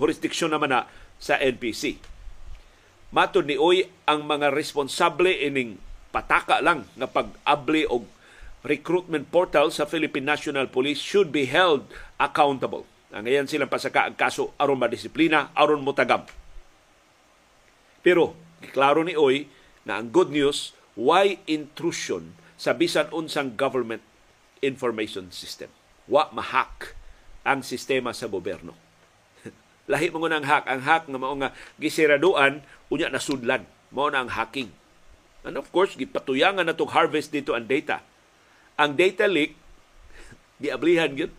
Jurisdiction naman na sa NPC. Matod ni Oy ang mga responsable ining pataka lang nga pag-abli og recruitment portal sa Philippine National Police should be held accountable. Ang ngayon silang pasaka ang kaso aron madisiplina, aron mutagam. Pero, klaro ni Oy na ang good news, why intrusion sa bisan unsang government information system. Wa mahack ang sistema sa gobyerno. Lahi mo ang hack. Ang hack nga mao nga gisiraduan unya nasudlan. Mao na ang hacking. And of course, gipatuyangan na itong harvest dito ang data. Ang data leak, [laughs] giablihan yun.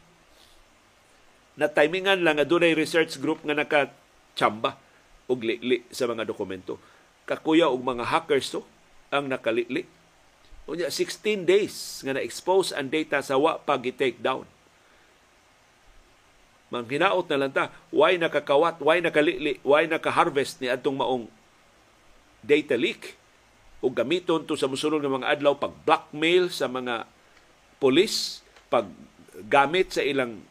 Na timingan lang nga dunay research group nga naka-chamba og li sa mga dokumento. Kakuya og mga hackers to ang nakalili Unya 16 days nga na-expose ang data sa wa pa gi-take down. Manghinaot na lang ta, why nakakawat, why nakalili, why naka-harvest ni atong maong data leak o gamiton to sa musulong ng mga adlaw pag blackmail sa mga polis, pag gamit sa ilang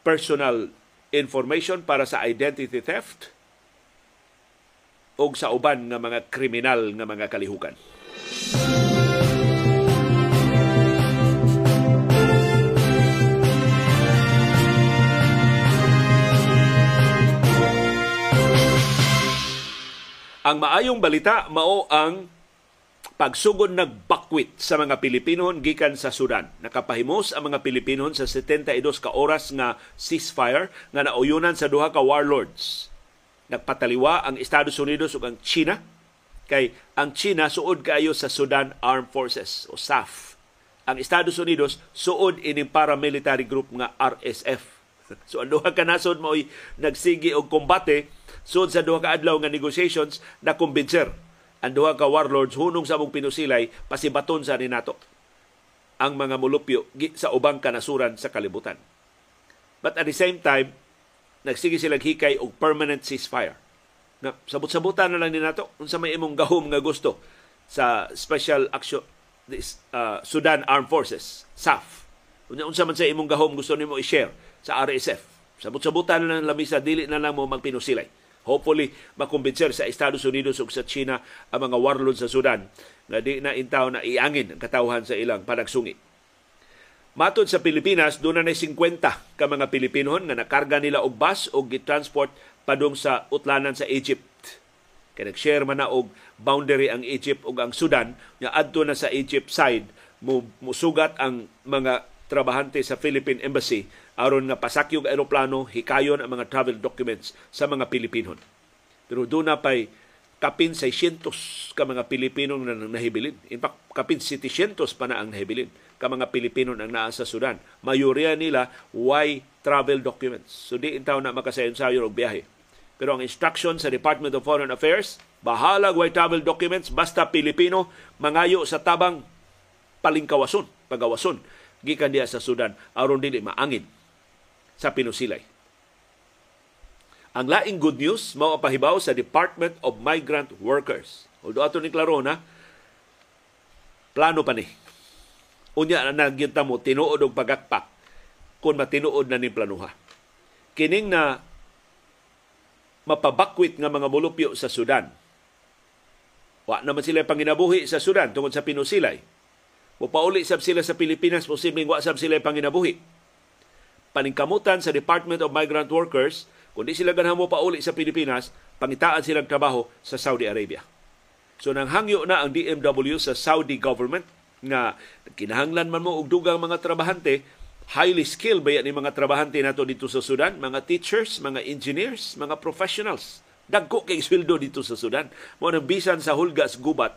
personal information para sa identity theft o sa uban nga mga kriminal nga mga kalihukan. Ang maayong balita mao ang pagsugod nagbakwit sa mga Pilipino gikan sa Sudan. Nakapahimos ang mga Pilipino sa 72 ka oras nga ceasefire nga nauyunan sa duha ka warlords. Nagpataliwa ang Estados Unidos ug ang China kay ang China suod kaayo sa Sudan Armed Forces o SAF. Ang Estados Unidos suod ining paramilitary group nga RSF. [laughs] So ang duha ka nasod mo nagsigi og kombate Sud sa duha ka adlaw nga negotiations na kumbinser ang duha ka warlords hunong sa among pinusilay pasibaton sa ni ang mga mulupyo sa ubang kanasuran sa kalibutan. But at the same time, nagsige sila hikay og permanent ceasefire. Na sabot-sabutan na lang ni nato unsa may imong gahom nga gusto sa Special Action uh, Sudan Armed Forces, SAF. Unsa man sa imong gahom gusto nimo i-share sa RSF. Sabot-sabutan na lang lamisa dili na lang mo magpinusilay hopefully makumbinser sa Estados Unidos ug sa China ang mga warlord sa Sudan nga di na intaw na iangin ang katawhan sa ilang panagsungi. Matod sa Pilipinas, doon na 50 ka mga Pilipinon nga nakarga nila og bus o gitransport padung sa utlanan sa Egypt. Kaya nag-share man na og boundary ang Egypt ug ang Sudan, nga adto na sa Egypt side, musugat ang mga trabahante sa Philippine Embassy aron nga pasakyog aeroplano hikayon ang mga travel documents sa mga Pilipinon. Pero doon na pa'y kapin 600 ka mga Pilipino na nahibilin. In fact, kapin 700 pa na ang nahibilin ka mga Pilipino ang naa sa Sudan. Mayoriya nila why travel documents. So di intaw na makasayon-sayon og biyahe. Pero ang instruction sa Department of Foreign Affairs, bahala why travel documents basta Pilipino mangayo sa tabang palingkawason, pagawason gikan diya sa Sudan aron dili maangin sa pinusilay. Ang laing good news mao pahibaw sa Department of Migrant Workers. Although ato ni klaro na plano pa ni. Unya na nagyunta mo tinuod og pagakpak kung matinuod na ni planuha. Kining na mapabakwit nga mga mulupyo sa Sudan. Wa naman sila panginabuhi sa Sudan tungod sa pinusilay. Mupauli sab sila sa Pilipinas, posibleng wa sab sila panginabuhi. Paningkamutan sa Department of Migrant Workers, kung di sila ganahan mo pauli sa Pilipinas, pangitaan silang trabaho sa Saudi Arabia. So nang hangyo na ang DMW sa Saudi government nga kinahanglan man mo og dugang mga trabahante highly skilled ba yan mga trabahante nato dito sa Sudan, mga teachers, mga engineers, mga professionals. Dagko kay sweldo dito sa Sudan. Mo nang bisan sa hulgas gubat.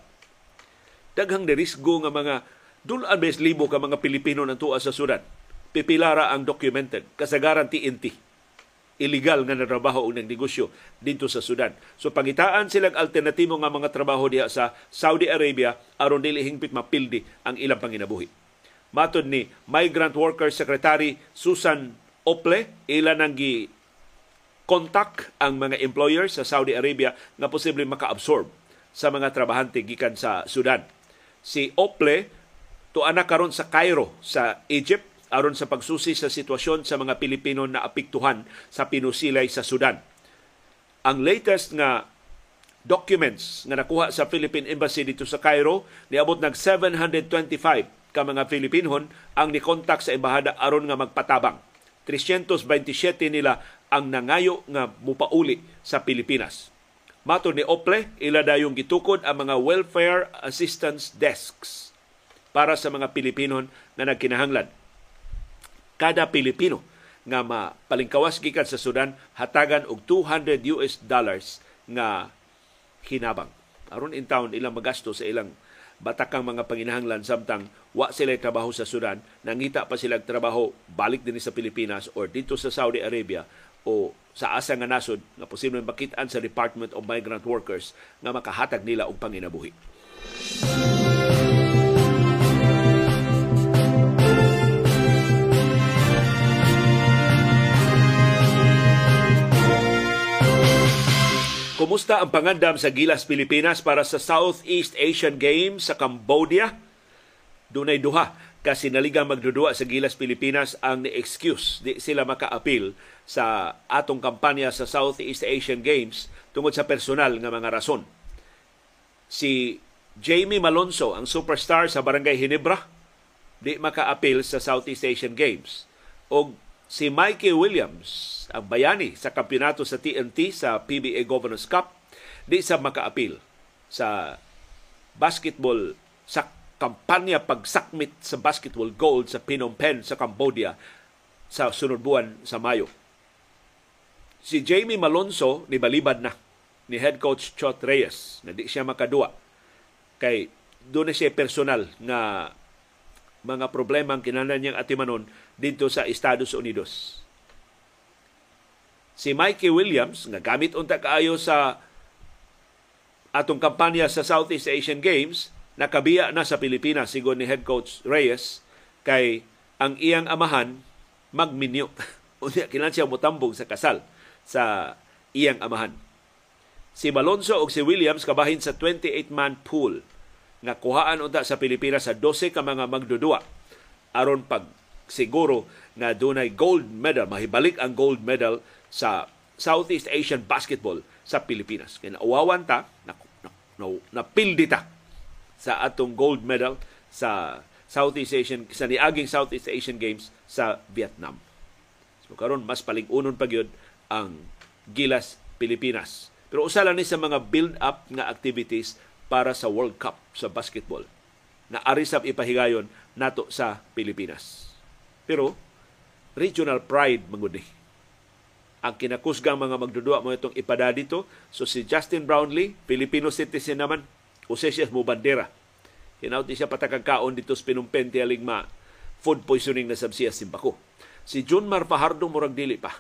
Daghang derisgo nga mga dulan bes libo ka mga Pilipino nang tuwa sa Sudan. Pipilara ang documented kasagaran TNT illegal nga natrabaho o negosyo dito sa Sudan. So pangitaan silang alternatibo nga mga trabaho diha sa Saudi Arabia aron dili hingpit mapildi ang ilang panginabuhi. Matod ni Migrant Workers Secretary Susan Ople, ila nang gi contact ang mga employers sa Saudi Arabia nga posible maka-absorb sa mga trabahante gikan sa Sudan. Si Ople tuana karon sa Cairo sa Egypt aron sa pagsusi sa sitwasyon sa mga Pilipino na apektuhan sa pinusilay sa Sudan. Ang latest nga documents nga nakuha sa Philippine Embassy dito sa Cairo niabot nag 725 ka mga Filipinon ang nikontak sa embahada aron nga magpatabang. 327 nila ang nangayo nga mupauli sa Pilipinas. Mato ni Ople, ila dayong gitukod ang mga welfare assistance desks para sa mga Pilipino na nagkinahanglan. Kada Pilipino nga mapalingkawas gikan sa Sudan hatagan og 200 US dollars nga hinabang. Aron in town ilang magasto sa ilang batakang mga panginahanglan samtang wa sila trabaho sa Sudan, nangita pa sila trabaho balik din sa Pilipinas or dito sa Saudi Arabia o sa asa nga nasod nga posibleng makitaan sa Department of Migrant Workers nga makahatag nila og panginabuhi. Kumusta ang pangandam sa Gilas Pilipinas para sa Southeast Asian Games sa Cambodia? Dunay duha kasi naligang magdudua sa Gilas Pilipinas ang ni-excuse di sila maka-appeal sa atong kampanya sa Southeast Asian Games tungod sa personal nga mga rason. Si Jamie Malonzo, ang superstar sa Barangay Hinebra, di maka-appeal sa Southeast Asian Games. O si Mikey Williams, ang bayani sa kampeonato sa TNT sa PBA Governors Cup di sa makaapil sa basketball sa kampanya pagsakmit sa basketball gold sa Phnom Penh sa Cambodia sa sunod buwan sa Mayo. Si Jamie Malonzo ni balibad na ni head coach Chot Reyes na di siya makadua kay doon na siya personal nga mga problema ang kinanan niyang atimanon dito sa Estados Unidos. Si Mikey Williams nga gamit unta kaayo sa atong kampanya sa Southeast Asian Games nakabiya na sa Pilipinas sigon ni head coach Reyes kay ang iyang amahan magminyo. [laughs] Unya kinan siya motambong sa kasal sa iyang amahan. Si Malonzo ug si Williams kabahin sa 28-man pool nga kuhaan unta sa Pilipinas sa 12 ka mga magdudua. Aron pag siguro na dunay gold medal mahibalik ang gold medal sa Southeast Asian basketball sa Pilipinas. Kaya nauwawan ta, na, na, na, sa atong gold medal sa Southeast Asian sa niaging Southeast Asian Games sa Vietnam. So karon mas palig-unon pa gyud ang Gilas Pilipinas. Pero usa lang ni sa mga build-up nga activities para sa World Cup sa basketball na arisap ipahigayon nato sa Pilipinas. Pero regional pride mangudi ang kinakusgang mga magdudua mo itong ipada dito. So si Justin Brownlee, Filipino citizen naman, use siya mo bandera. Hinauti siya patakagkaon dito sa pinumpen ma food poisoning na sabsiya simbako. Si John Mar Fajardo murag dili pa.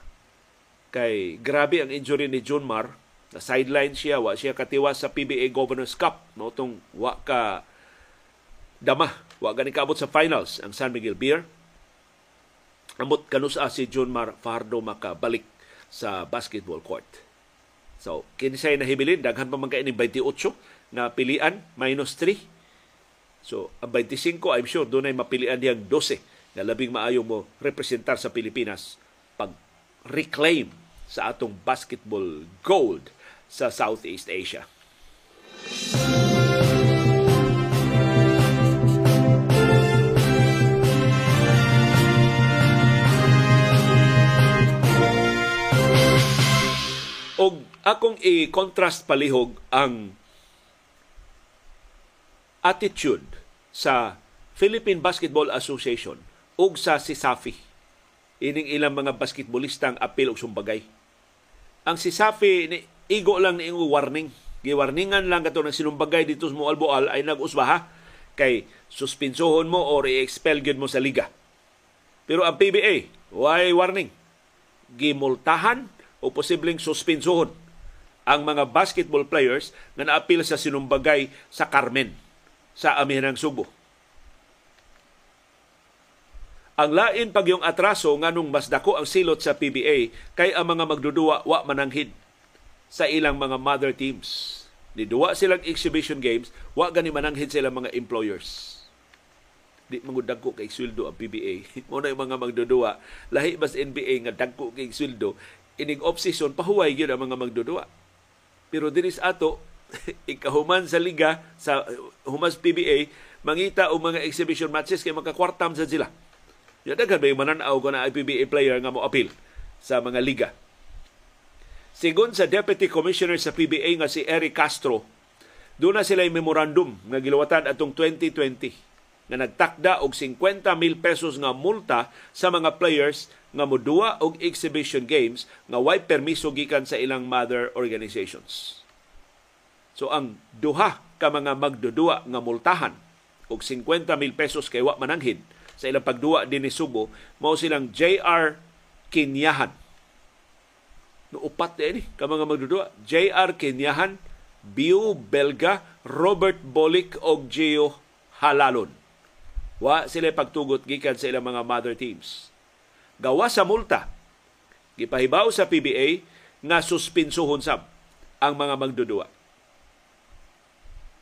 Kay grabe ang injury ni John Mar. Na sideline siya, wa siya katiwas sa PBA Governors Cup. Mautong wa ka dama Wa gani kaabot sa finals ang San Miguel Beer. Amot kanusa si John Mar Fardo makabalik sa basketball court. So, kinisay na hibilin, daghan pa man ni 28 na pilian, minus 3. So, ang 25, I'm sure, doon ay mapilian niyang 12 na labing maayo mo representar sa Pilipinas pag reclaim sa atong basketball gold sa Southeast Asia. Og akong i-contrast palihog ang attitude sa Philippine Basketball Association ug sa SISAFI. Ining ilang mga basketballistang apil og sumbagay. Ang SISAFI ni igo lang ni warning. Giwarningan lang kato ng sinumbagay dito sa Mualboal ay nag-usbaha kay suspinsohon mo or i-expel mo sa liga. Pero ang PBA, why warning? Gimultahan o posibleng suspensohon ang mga basketball players na naapil sa sinumbagay sa Carmen sa Amihanang Subo. Ang lain pag yung atraso nganong mas dako ang silot sa PBA kay ang mga magdudua wa mananghid sa ilang mga mother teams. Ni duwa silang exhibition games, wa gani mananghid sila mga employers. Di mangudagko kay sweldo ang PBA. [laughs] Mo na yung mga magdudua, lahi bas NBA nga dagko kay sweldo, inig off-season, pahuway yun ang mga magdudua. Pero dinis ato, [laughs] ikahuman sa liga, sa humas PBA, mangita o mga exhibition matches kay makakwartam sa sila. Yan daghan may mananaw ko na PBA player nga mo appeal sa mga liga. Sigon sa Deputy Commissioner sa PBA nga si Eric Castro, doon na sila yung memorandum nga giluwatan atong 2020 nga nagtakda og 50 mil pesos nga multa sa mga players nga modua og exhibition games nga way permiso gikan sa ilang mother organizations. So ang duha ka mga magdudua nga multahan og 50 mil pesos kay wa mananghid sa ilang pagduwa din ni Subo mao silang JR Kinyahan. No upat ni ka mga magdudua JR Kinyahan, Bio Belga, Robert Bolik og Gio Halalon. Wa sila pagtugot gikan sa ilang mga mother teams gawa sa multa gipahibaw sa PBA nga suspinsuhon sab ang mga magdudua.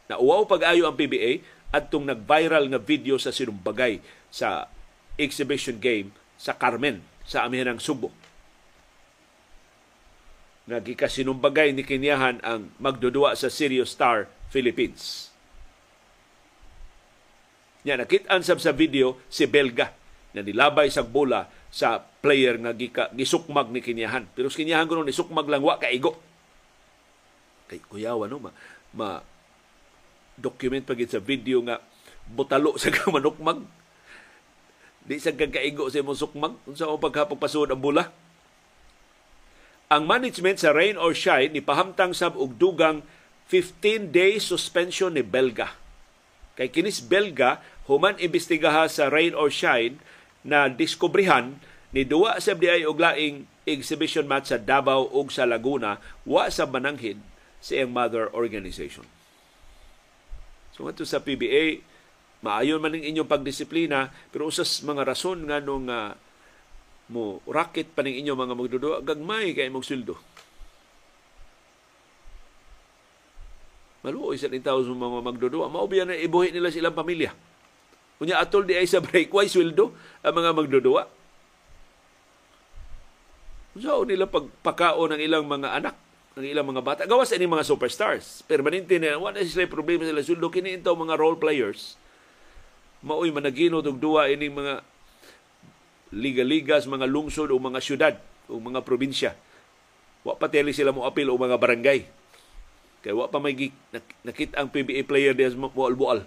Nauwaw pag-ayo ang PBA at tung nag-viral nga video sa sinumbagay sa exhibition game sa Carmen sa amihanang Subo. Nagikasinumbagay ni Kinyahan ang magdudua sa Serious Star Philippines. Nya nakitaan sa video si Belga na nilabay sa bola sa player nga gika, gisukmag ni Kinyahan. Pero sa Kinyahan kuno ni sukmag lang wa kaigo. Kay kuyawa no ma, ma document pagit sa video nga butalo sa [laughs] kamanukmag. Di sa kagkaigo sa imong sukmag unsa ang paghapagpasud ang bola. Ang management sa Rain or Shine ni pahamtang sab og dugang 15 day suspension ni Belga. Kay kinis Belga human imbestigaha sa Rain or Shine na diskubrihan ni duwa sa FDI og laing exhibition match sa Davao ug sa Laguna wa sa mananghid sa iyang mother organization. So ato sa PBA maayon man ning inyong pagdisiplina pero usas mga rason nga nung uh, mo racket pa ning inyong mga magduduwa gagmay kay mong sweldo. Maluoy sa tao sa mga magduduwa, maubiyan na ibuhi nila silang pamilya. Kunya atol di ay sa break, why sweldo ang mga magdudua? So nila pagpakao ng ilang mga anak, ng ilang mga bata. Gawas ini mga superstars. Permanente na, wala sila problema sila sweldo. Kini ito mga role players. Maoy managino og duwa ining mga liga-ligas, mga lungsod o mga syudad o mga probinsya. Wa pa teli sila mo apil o mga barangay. Kaya wa pa may nakita ang PBA player diya mo bual-bual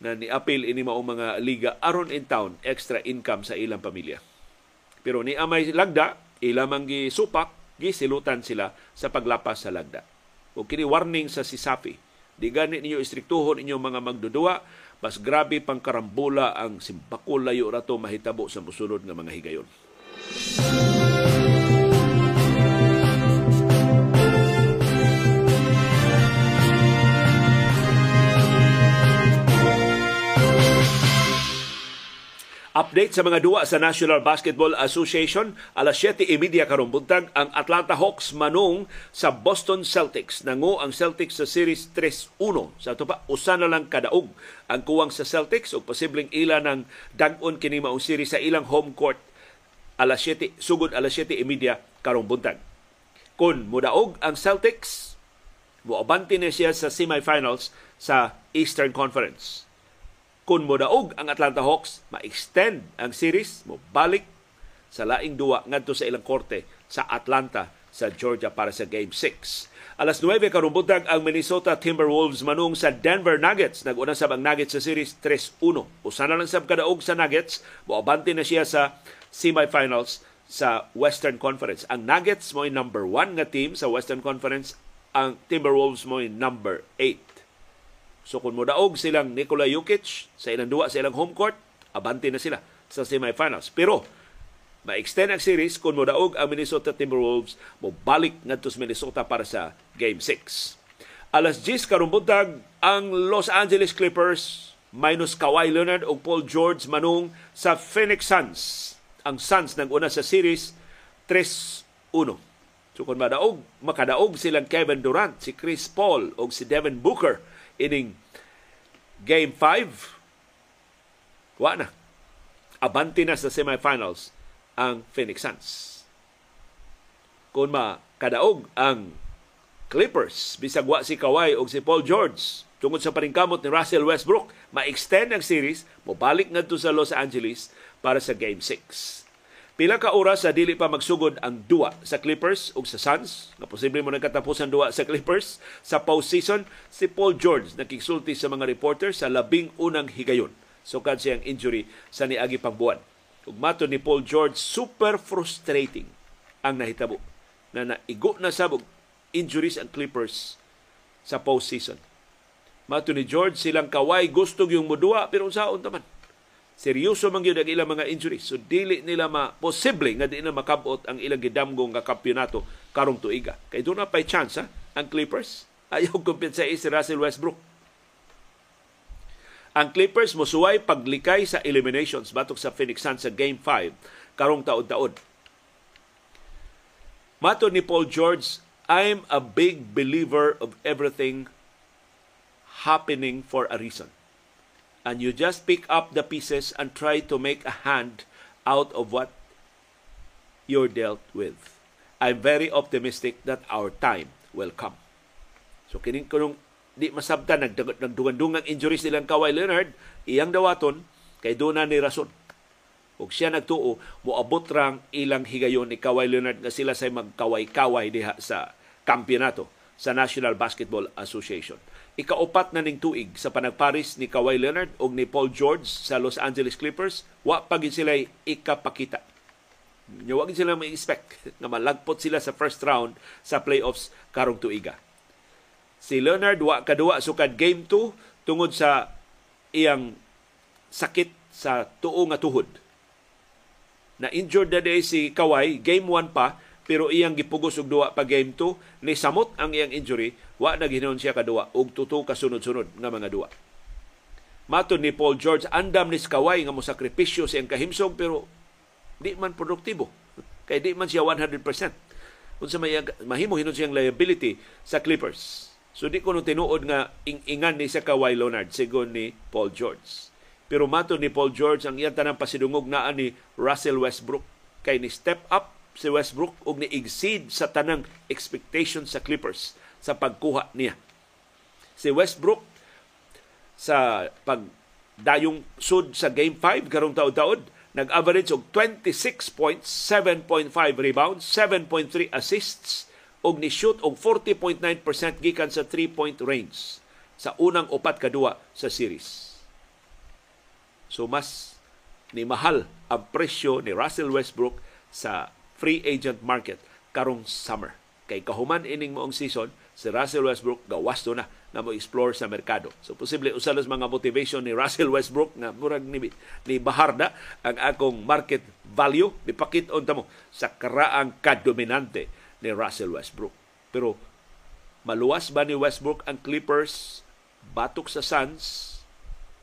na ni-appeal ini mao mga liga aron in town extra income sa ilang pamilya. Pero ni amay lagda, ilamang gi supak, gisilutan sila sa paglapas sa lagda. O kini warning sa sisapi, di gani ninyo istriktuhon inyong mga magdudua, mas grabe pang karambula ang simbakol layo rato mahitabo sa musunod nga mga higayon. Update sa mga duwa sa National Basketball Association, alas 7.30 karong buntag ang Atlanta Hawks manung sa Boston Celtics. Nangu ang Celtics sa Series 3-1. Sa ito pa, usa na lang kadaog ang kuwang sa Celtics o posibleng ila ng dag-on kini maong series sa ilang home court alas 7, sugod alas 7.30 karong buntag. Kung mudaog ang Celtics, muabante na siya sa semifinals sa Eastern Conference kung modaog ang Atlanta Hawks, ma-extend ang series, mo balik sa laing duwa ngadto sa ilang korte sa Atlanta sa Georgia para sa Game 6. Alas 9 karumbutag ang Minnesota Timberwolves manung sa Denver Nuggets. Nag-una sab ang Nuggets sa series 3-1. Usa na lang sab kadaog sa Nuggets, moabante na siya sa semifinals sa Western Conference. Ang Nuggets mo number 1 nga team sa Western Conference, ang Timberwolves mo number 8. So kung modaog silang Nikola Jokic sa ilang duwa sa ilang home court, abante na sila sa semifinals. Pero ma-extend ang series kung modaog ang Minnesota Timberwolves mo balik ngadto sa Minnesota para sa Game 6. Alas 10 karumbuntag ang Los Angeles Clippers minus Kawhi Leonard o Paul George manung sa Phoenix Suns. Ang Suns nang una sa series 3-1. So kung madaog, makadaog silang Kevin Durant, si Chris Paul o si Devin Booker ining Game 5, wa na. Abanti na sa semifinals ang Phoenix Suns. Kung makadaog ang Clippers, bisag wa si Kawhi o si Paul George, tungod sa paningkamot ni Russell Westbrook, ma-extend ang series, mobalik ngadto sa Los Angeles para sa Game 6. Pila ka oras sa dili pa magsugod ang duwa sa Clippers ug sa Suns, nga posible mo nagkatapos ang duwa sa Clippers sa postseason, si Paul George nakigsulti sa mga reporter sa labing unang higayon. Sukad siyang injury sa niagi pang buwan. Ug mato ni Paul George, super frustrating ang nahitabo na naigo na sabog injuries ang Clippers sa postseason. Mato ni George silang kaway gusto yung mudua pero unsaon taman seryoso man gyud ang ilang mga injuries. So dili nila ma posible nga di na makabot ang ilang gidamgong nga kampyonato karong tuiga. Kay na pay chance ha, ang Clippers. [laughs] Ayaw kumpensa si Russell Westbrook. Ang Clippers mosuway paglikay sa eliminations batok sa Phoenix Suns sa Game 5 karong taod-taod. Mato ni Paul George, I'm a big believer of everything happening for a reason and you just pick up the pieces and try to make a hand out of what you're dealt with. I'm very optimistic that our time will come. So kining kunong di masabtan nagdugan-dungang injuries nilang Kawhi Leonard, iyang dawaton kay doon ni rason. Ug siya nagtuo moabot rang ilang higayon ni Kawhi Leonard nga sila say magkaway-kaway diha sa kampeonato sa National Basketball Association ikaupat na ning tuig sa panagparis ni Kawhi Leonard o ni Paul George sa Los Angeles Clippers, wa pa gid sila ikapakita. Nya wa sila may expect nga malagpot sila sa first round sa playoffs karong tuiga. Si Leonard wa kaduwa sukad game 2 tungod sa iyang sakit sa tuo nga tuhod. Na injured na day si Kawhi, game 1 pa, pero iyang gipugos og duwa pa game 2 ni samot ang iyang injury wa na gihinon siya kaduwa og tuto ka sunod-sunod nga mga duwa. Mato ni Paul George andam ni Skaway nga mo sakripisyo siyang kahimsog pero di man produktibo. Kay di man siya 100% unsa may mahimo hinon siyang liability sa Clippers. So di ko no tinuod nga ing-ingan ni sa Kawhi Leonard sigon ni Paul George. Pero mato ni Paul George ang iyang tanang pasidungog naa ni Russell Westbrook kay ni step up si Westbrook og ni-exceed sa tanang expectation sa Clippers sa pagkuha niya. Si Westbrook sa pagdayong sud sa Game 5 karong taod-taod, nag-average og 26 points, 7.5 rebounds, 7.3 assists og ni-shoot og 40.9% gikan sa 3-point range sa unang upat kadua sa series. So mas ni mahal ang presyo ni Russell Westbrook sa free agent market karong summer. Kay kahuman ining moong season, si Russell Westbrook gawas na na mo explore sa merkado. So posible usalos mga motivation ni Russell Westbrook nga murag ni, ni baharda ang akong market value dipakit-on ta mo sa karaang kadominante ni Russell Westbrook. Pero maluwas ba ni Westbrook ang Clippers batok sa Suns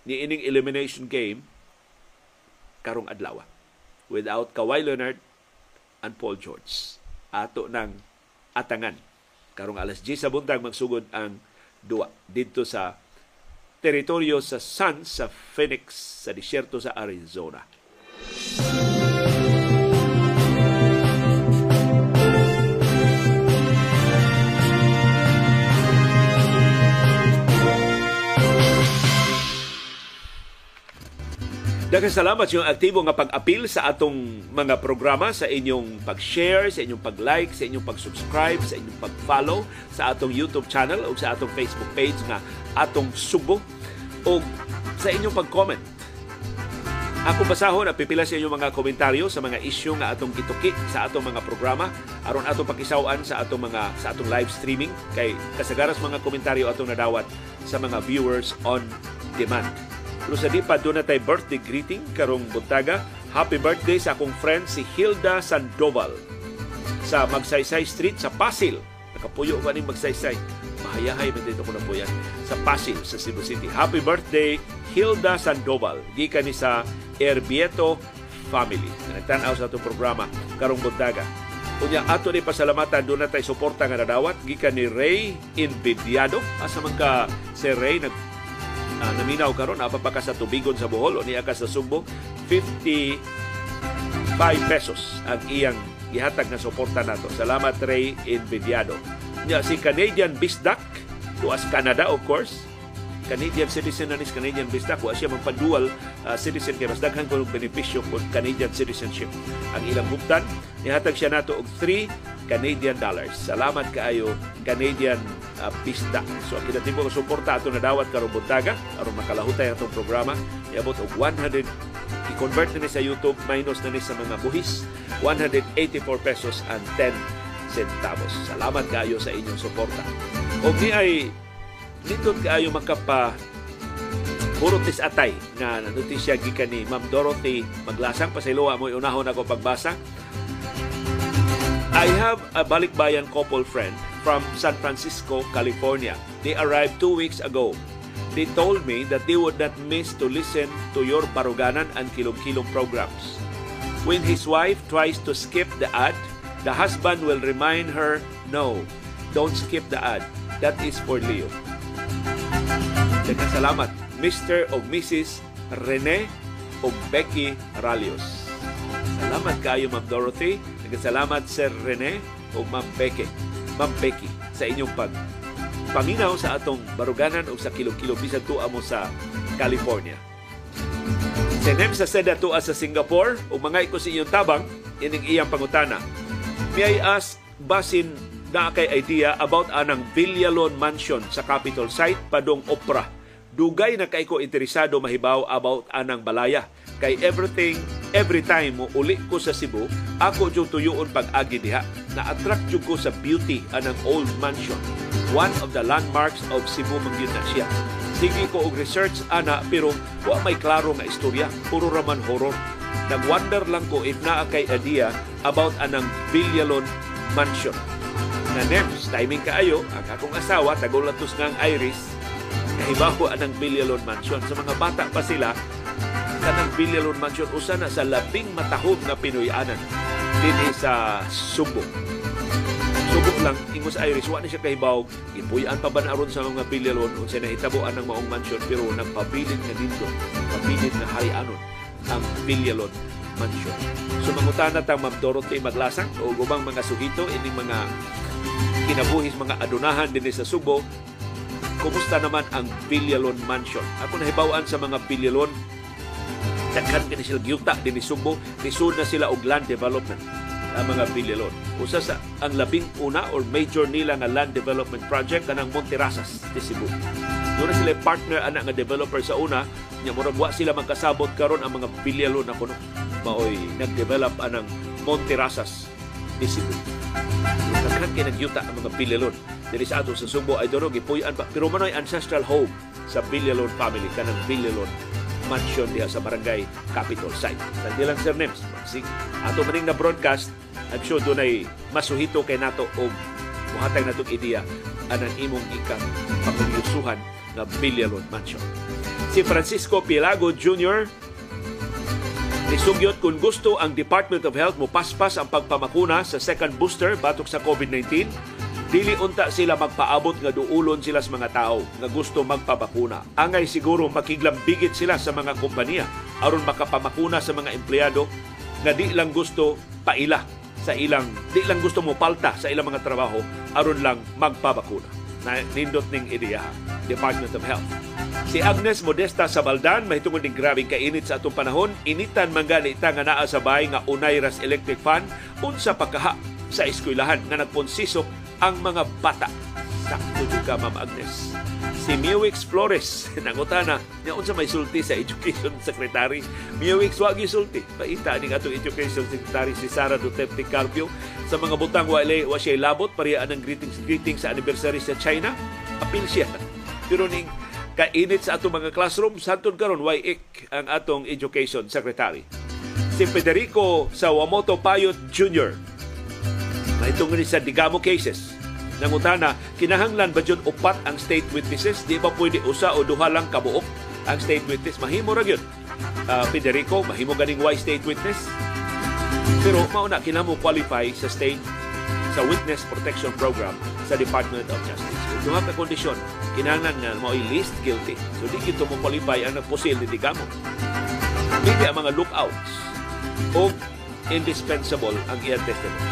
ni ining elimination game karong adlaw. Without Kawhi Leonard and Paul George. Ato ng atangan. Karong alas 10 sa buntag magsugod ang duwa dito sa teritoryo sa Sun sa Phoenix sa disyerto sa Arizona. Daghang salamat yung aktibo nga pag-apil sa atong mga programa, sa inyong pag-share, sa inyong pag-like, sa inyong pag-subscribe, sa inyong pag-follow sa atong YouTube channel o sa atong Facebook page nga atong Subo o sa inyong pag-comment. Ako basahon at pipila sa inyong mga komentaryo sa mga isyu nga atong gituki sa atong mga programa aron atong pakisawan sa atong mga sa atong live streaming kay kasagaras mga komentaryo atong nadawat sa mga viewers on demand. Pero sa di doon na birthday greeting karong buntaga. Happy birthday sa akong friend si Hilda Sandoval sa Magsaysay Street sa Pasil. Nakapuyo ko ni Magsaysay. Mahayahay man dito ko na po yan. Sa Pasil, sa Cebu City. Happy birthday, Hilda Sandoval. Gikan ni sa Erbieto Family. Nagtanaw sa itong programa karong buntaga. Unya ato ni pasalamatan doon na tayo suporta nga nadawat gikan ni Ray Invidiado asa man ka si Ray nag uh, naminaw karon apa pa ka sa tubigon sa Bohol o niya ka sa Sugbo 55 pesos ang iyang gihatag na suporta nato. Salamat Ray Invidiado. Nya si Canadian Bisdak tuas Canada of course. Canadian citizen na ni Canadian Bisdak wa siya magpadual uh, citizen kay mas daghan ko benepisyo kung Canadian citizenship. Ang ilang hugdan nihatag siya nato og 3 Canadian dollars. Salamat kaayo Canadian uh, pista. So kita tipo ko suporta ato na dawat karong buntaga aron makalahutay atong programa. Iabot og 100 i-convert na ni sa YouTube minus na ni sa mga buhis 184 pesos and 10 centavos. Salamat kaayo sa inyong suporta. Og ni ay nindot kaayo makapa puro tis atay nga notisya gikan ni Ma'am Dorothy Maglasang pasayloa mo unahon ako pagbasa I have a balikbayan couple friend from San Francisco, California. They arrived two weeks ago. They told me that they would not miss to listen to your Baruganan and Kilong-Kilong programs. When his wife tries to skip the ad, the husband will remind her, No, don't skip the ad. That is for Leo. Daghang salamat, Mr. o Mrs. Rene o Becky Ralios. Salamat kayo, Ma'am Dorothy. Nagkasalamat Sir Rene o Ma'am Becky, Ma'am Becky sa inyong pag paminaw sa atong baruganan o sa kilo-kilo bisan tuwa mo sa California. Sinem sa seda tuwa sa Singapore o mga iko sa inyong tabang ining iyang pangutana. May I ask basin na kay idea about anang Villalon Mansion sa Capitol site padong opera. Dugay na kay ko interesado mahibaw about anang balaya. Kay everything every time mo uli ko sa Cebu ako jud tuyoon pag-agi diha. Na attract jud ko sa beauty anang old mansion. One of the landmarks of Cebu mangyud siya. Sige ko og research ana pero wa may klaro nga istorya. Puro raman horror. Nagwonder lang ko if naa kay idea about anang Villalon Mansion na NEMS, timing kaayo, ang akong asawa, tagulatos nga ang Iris, nahibaho anang Villalon Mansion. Sa mga bata pa sila, kanang Villalon Mansion usa na sa labing matahog na Pinoyanan. Dinhi sa Subo. Subo lang ingos Iris wa ni siya kahibaw. Ipuyan pa ba na aron sa mga Villalon unsa nahitabuan ng maong mansion pero nagpabilin nga dito. Pabilin na harianon ang Villalon Mansion. So mangutana ta Ma'am Dorothy Maglasang o ubang mga suhito ining mga kinabuhis mga adunahan dinhi sa Subo kumusta naman ang Villalon Mansion. Ako nahibawan sa mga Villalon, daghan kini sila gyuta din Subo, lisod na sila og land development ang mga Villalon. Usa sa ang labing una or major nila nga land development project kanang Monterasas di Cebu. Doon sila partner ana nga developer sa una, nya murag wa sila magkasabot karon ang mga Villalon na kuno. Maoy nag-develop anang Monterasas di Cebu. Daghan kay nagyuta ang mga Villalon diri sa ato sa Subo ay durog gipuy-an pa pero manoy ancestral home sa Villalon family kanang Villalon mansion diha sa barangay Capitol site. Sa dilang Sir Nems, sig ato maning na broadcast, I'm sure dunay masuhito kay nato og muhatag natong ideya anang imong ikang pangulyusuhan nga Villalon Mansion. Si Francisco Pilago Jr. Nisugyot kung gusto ang Department of Health mo paspas ang pagpamakuna sa second booster batok sa COVID-19, dili unta sila magpaabot nga duulon sila sa mga tao nga gusto magpabakuna. Angay siguro makiglambigit sila sa mga kompanya aron makapamakuna sa mga empleyado nga di lang gusto paila sa ilang di lang gusto mo palta sa ilang mga trabaho aron lang magpabakuna. Na nindot ning ideya Department of Health. Si Agnes Modesta sa Baldan, mahitungod ng grabing kainit sa atong panahon, initan man gani ita nga naa sa bahay nga unay electric fan unsa pagkaha sa eskwelahan nga nagponsisok ang mga bata. Sakto ka, Ma'am Agnes. Si Miwix Flores, [laughs] nangutana, niya unsa may sulti sa Education [laughs] Secretary. Miwix, wag sulti. Paita ning atong Education Secretary si Sara Duterte Carpio. Sa mga butang wala wa siya labot, pariyaan ng greetings, greetings sa anniversary sa China. Apil siya [laughs] pero ning kainit sa atong mga classroom, santod karon way ik ang atong education secretary. Si Federico Sawamoto Payot Jr. Mahitungod sa Digamo cases. Nangutana, kinahanglan ba dyan upat ang state witnesses? Di ba pwede usa o duha lang kabuok ang state witness? Mahimo ra yun. Uh, Federico, mahimo ganing why state witness? Pero mauna, kinamo qualify sa state sa Witness Protection Program sa Department of Justice. Kung ka kondisyon, kinahanglan nga mo list guilty. So di kito mo qualify ang nagpusil ni Digamo. Hindi ang mga lookouts o indispensable ang iyang testimony.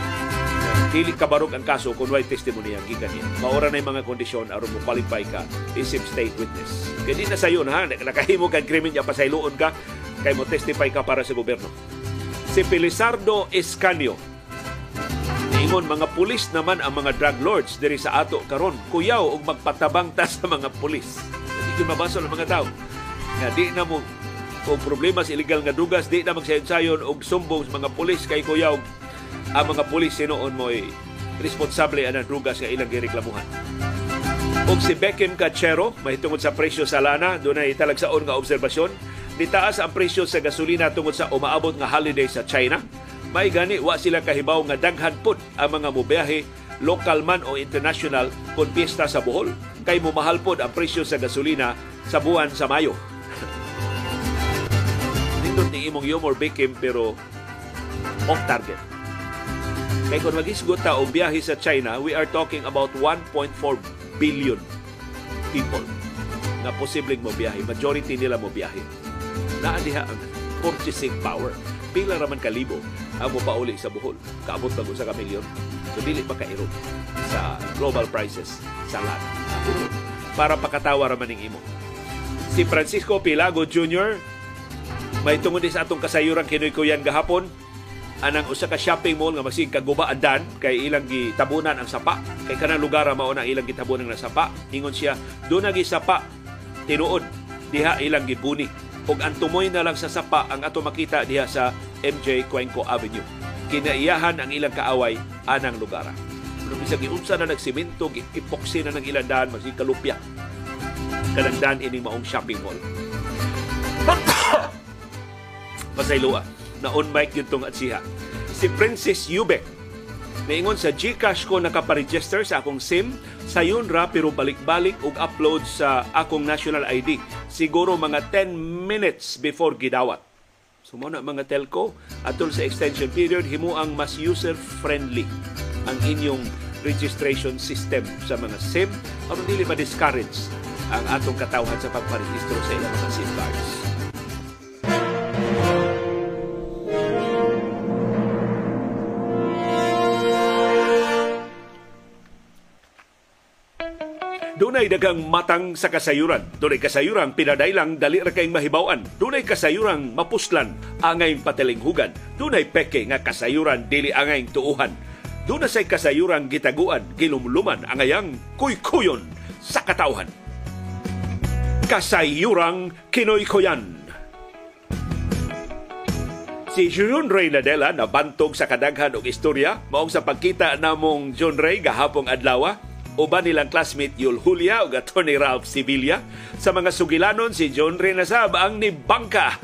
Dili kabarog ang kaso kung may testimony ang gikan niya. Maura na mga kondisyon aron mo qualify ka isip state witness. Kaya di na sa yun ha, nakahimo kang krimen niya pasayloon ka, kay mo testify ka para sa gobyerno. Si Felizardo Escanio, Ingon mga pulis naman ang mga drug lords diri sa ato karon. Kuyaw og magpatabang ta sa mga pulis. Hindi ko mabasa ng mga tao. Nga di na mo kung problema sa illegal nga dugas, di na magsayon og sumbong sa mga pulis kay kuyaw ang mga pulis sinuon mo ay responsable anang drugas nga ilang gireklamuhan. Og si Beckham Cachero, mahitungod sa presyo sa lana, doon ay talagsaon nga obserbasyon, nitaas ang presyo sa gasolina tungod sa umaabot nga holiday sa China may gani wa sila kahibaw nga daghan pud ang mga mobiyahe local man o international kung piyesta sa Bohol kay mumahal pod ang presyo sa gasolina sa buwan sa Mayo. [laughs] Nindot ni imong humor Beckham pero off target. Kay kung magisgot ta og biyahe sa China, we are talking about 1.4 billion people na posibleng mo biyahe. Majority nila mo biyahe. Naa diha ang purchasing power. Pila raman kalibo ang mupauli sa buhol. Kaabot na sa kamilyon. So, dili pa kairog sa global prices sa land. Para pakatawa raman ng imo. Si Francisco Pilago Jr. may tungod sa atong kasayuran kinoy kuyan gahapon anang usa ka shopping mall nga masig kaguba adan kay ilang gitabunan ang sapa kay kanang lugar mao na ilang gitabunan ng sapa ingon siya do na sapa tinuod diha ilang gipuni ug ang tumoy na lang sa sapa ang ato makita diha sa MJ Cuenco Avenue. Kinaiyahan ang ilang kaaway anang lugar. Kung bisag giunsa na nagsimento, ipoksi na ng ilang daan, maging kalupya. Kanang daan ining maong shopping mall. [coughs] Pasaylua, na on mic yun tong at siya. Si Princess Yubek, Naingon sa GCash ko nakaparegister sa akong SIM, sayon ra pero balik-balik og upload sa akong national ID. Siguro mga 10 minutes before gidawat. So mo na mga telco, atol sa extension period, himo ang mas user-friendly ang inyong registration system sa mga SIM aron dili ma-discourage ang atong katawhan sa pagparehistro sa ilang mga SIM cards. Dunay dagang matang sa kasayuran. Dunay kasayuran pinadailang dali ra kay mahibawan. Dunay kasayuran mapuslan angay patilinghugan. Dunay peke nga kasayuran dili angay tuuhan. Dunay say kasayuran gitaguan, gilumluman angayang kuykuyon sa katawhan. Kasayurang kinoy-koyan. Si John Ray Nadella nabantog sa kadaghan og istorya maong sa pagkita namong John Ray gahapong adlaw uban nilang classmate Yul Julia ug Attorney Ralph Sevilla. Sa mga sugilanon, si John Renasab ang ni Bangka.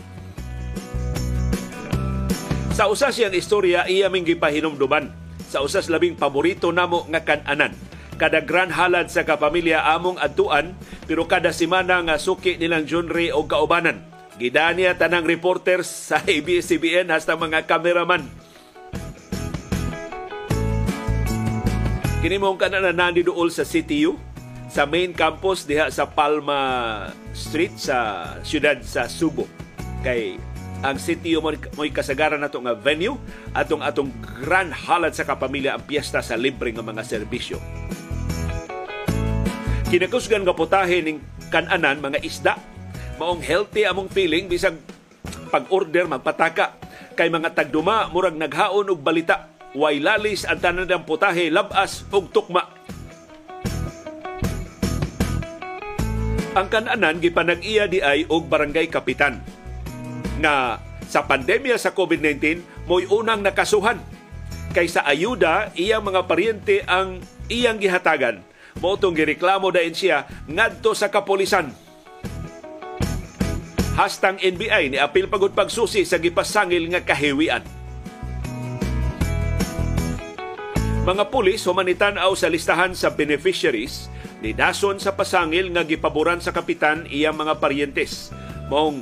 Sa usas siyang istorya, iya ming gipahinumduman. Sa usas labing paborito namo nga kananan. Kada gran halad sa kapamilya among adtuan, pero kada semana nga suki nilang John Ray o kaubanan. Gidaniya tanang reporters sa [laughs] ABS-CBN hasta mga kameraman. Kini mo ka na nandi dool sa CTU sa main campus diha sa Palma Street sa siyudad sa Subo. Kay ang CTU mo mo'y kasagaran nato nga venue atong atong grand halad sa kapamilya ang piyesta sa libre nga mga serbisyo. Kinakusgan nga putahe ning kananan mga isda maong healthy among feeling bisag pag-order magpataka kay mga tagduma murag naghaon og balita way lalis ang tanan ng putahe labas og tukma. Ang kananan gipanag-iya di ay og barangay kapitan. Nga sa pandemya sa COVID-19 mo'y unang nakasuhan. Kaysa ayuda iyang mga paryente ang iyang gihatagan. Mo tong gireklamo dayon siya ngadto sa kapolisan Hastang NBI ni apil pagod pagsusi sa gipasangil nga kahiwian. Mga pulis humanitan-aw sa listahan sa beneficiaries ni dason sa pasangil nga gipaboran sa kapitan iyang mga paryentes. Maong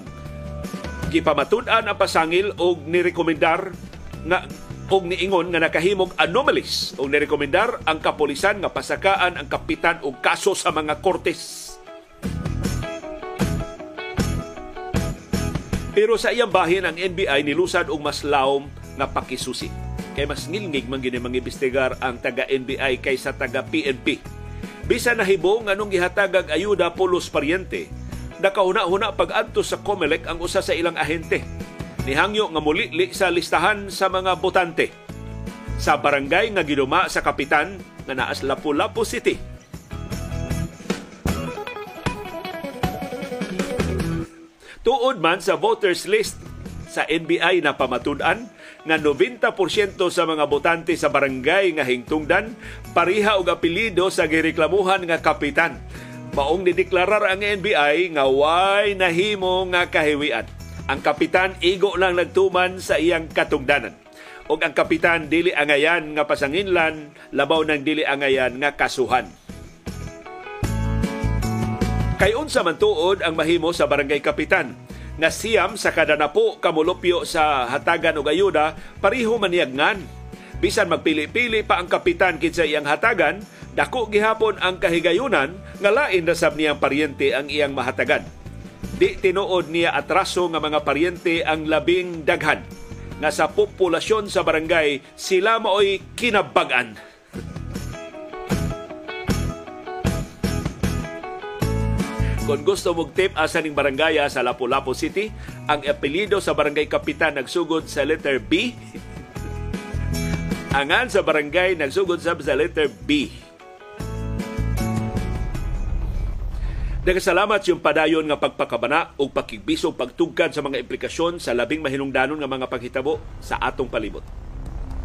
gipamatud-an ang pasangil og nirekomendar nga og niingon nga nakahimog anomalies og nirekomendar ang kapolisan nga pasakaan ang kapitan og kaso sa mga kortes. Pero sa iyang bahin ang NBI nilusad og mas lawom nga pakisusi. Kay mas ngilngig man gini mangimbestigar ang taga NBI kaysa taga PNP. Bisan nahibo nga nung gihatagag ayuda pulos paryente, nakauna-una pag-adto sa COMELEC ang usa sa ilang ahente. Nihangyo nga mulili sa listahan sa mga botante sa barangay nga giduma sa kapitan nga naas Lapu-Lapu City. Tuod man sa voters list sa NBI na pamatud-an nga 90% sa mga botante sa barangay nga hingtungdan pariha og apelyido sa gireklamuhan nga kapitan. Maong nideklarar ang NBI nga way nahimo nga kahiwian. Ang kapitan igo lang nagtuman sa iyang katungdanan. O ang kapitan dili angayan nga pasanginlan, labaw ng dili angayan nga kasuhan. Kay unsa man tuod ang mahimo sa barangay kapitan nga siyam sa kada napo kamulupyo sa hatagan og ayuda pareho maniagngan. Bisan magpili-pili pa ang kapitan kinsa iyang hatagan, dako gihapon ang kahigayunan nga lain na sab niyang paryente ang iyang mahatagan. Di tinuod niya atraso nga mga paryente ang labing daghan nga sa populasyon sa barangay sila maoy kinabagan. Kung gusto mong tip asa ning barangaya sa Lapu-Lapu City, ang apelyido sa barangay kapitan nagsugod sa letter B. Angan sa barangay nagsugod sa letter B. Nagasalamat yung padayon nga pagpakabana o pakigbisog pagtugkad sa mga implikasyon sa labing mahinungdanon nga mga paghitabo sa atong palibot.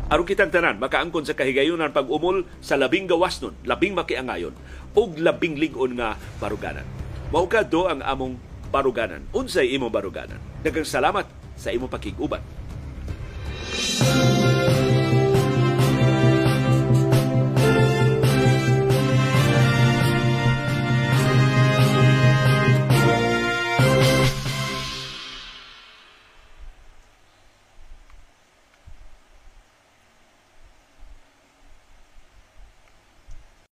Aron kitang tanan, makaangkon sa kahigayunan pag umol sa labing gawas nun, labing makiangayon, ug labing ligon nga baruganan. Mao kadto ang among baruganan. Unsay imong baruganan? Daghang salamat sa imong pakiguban.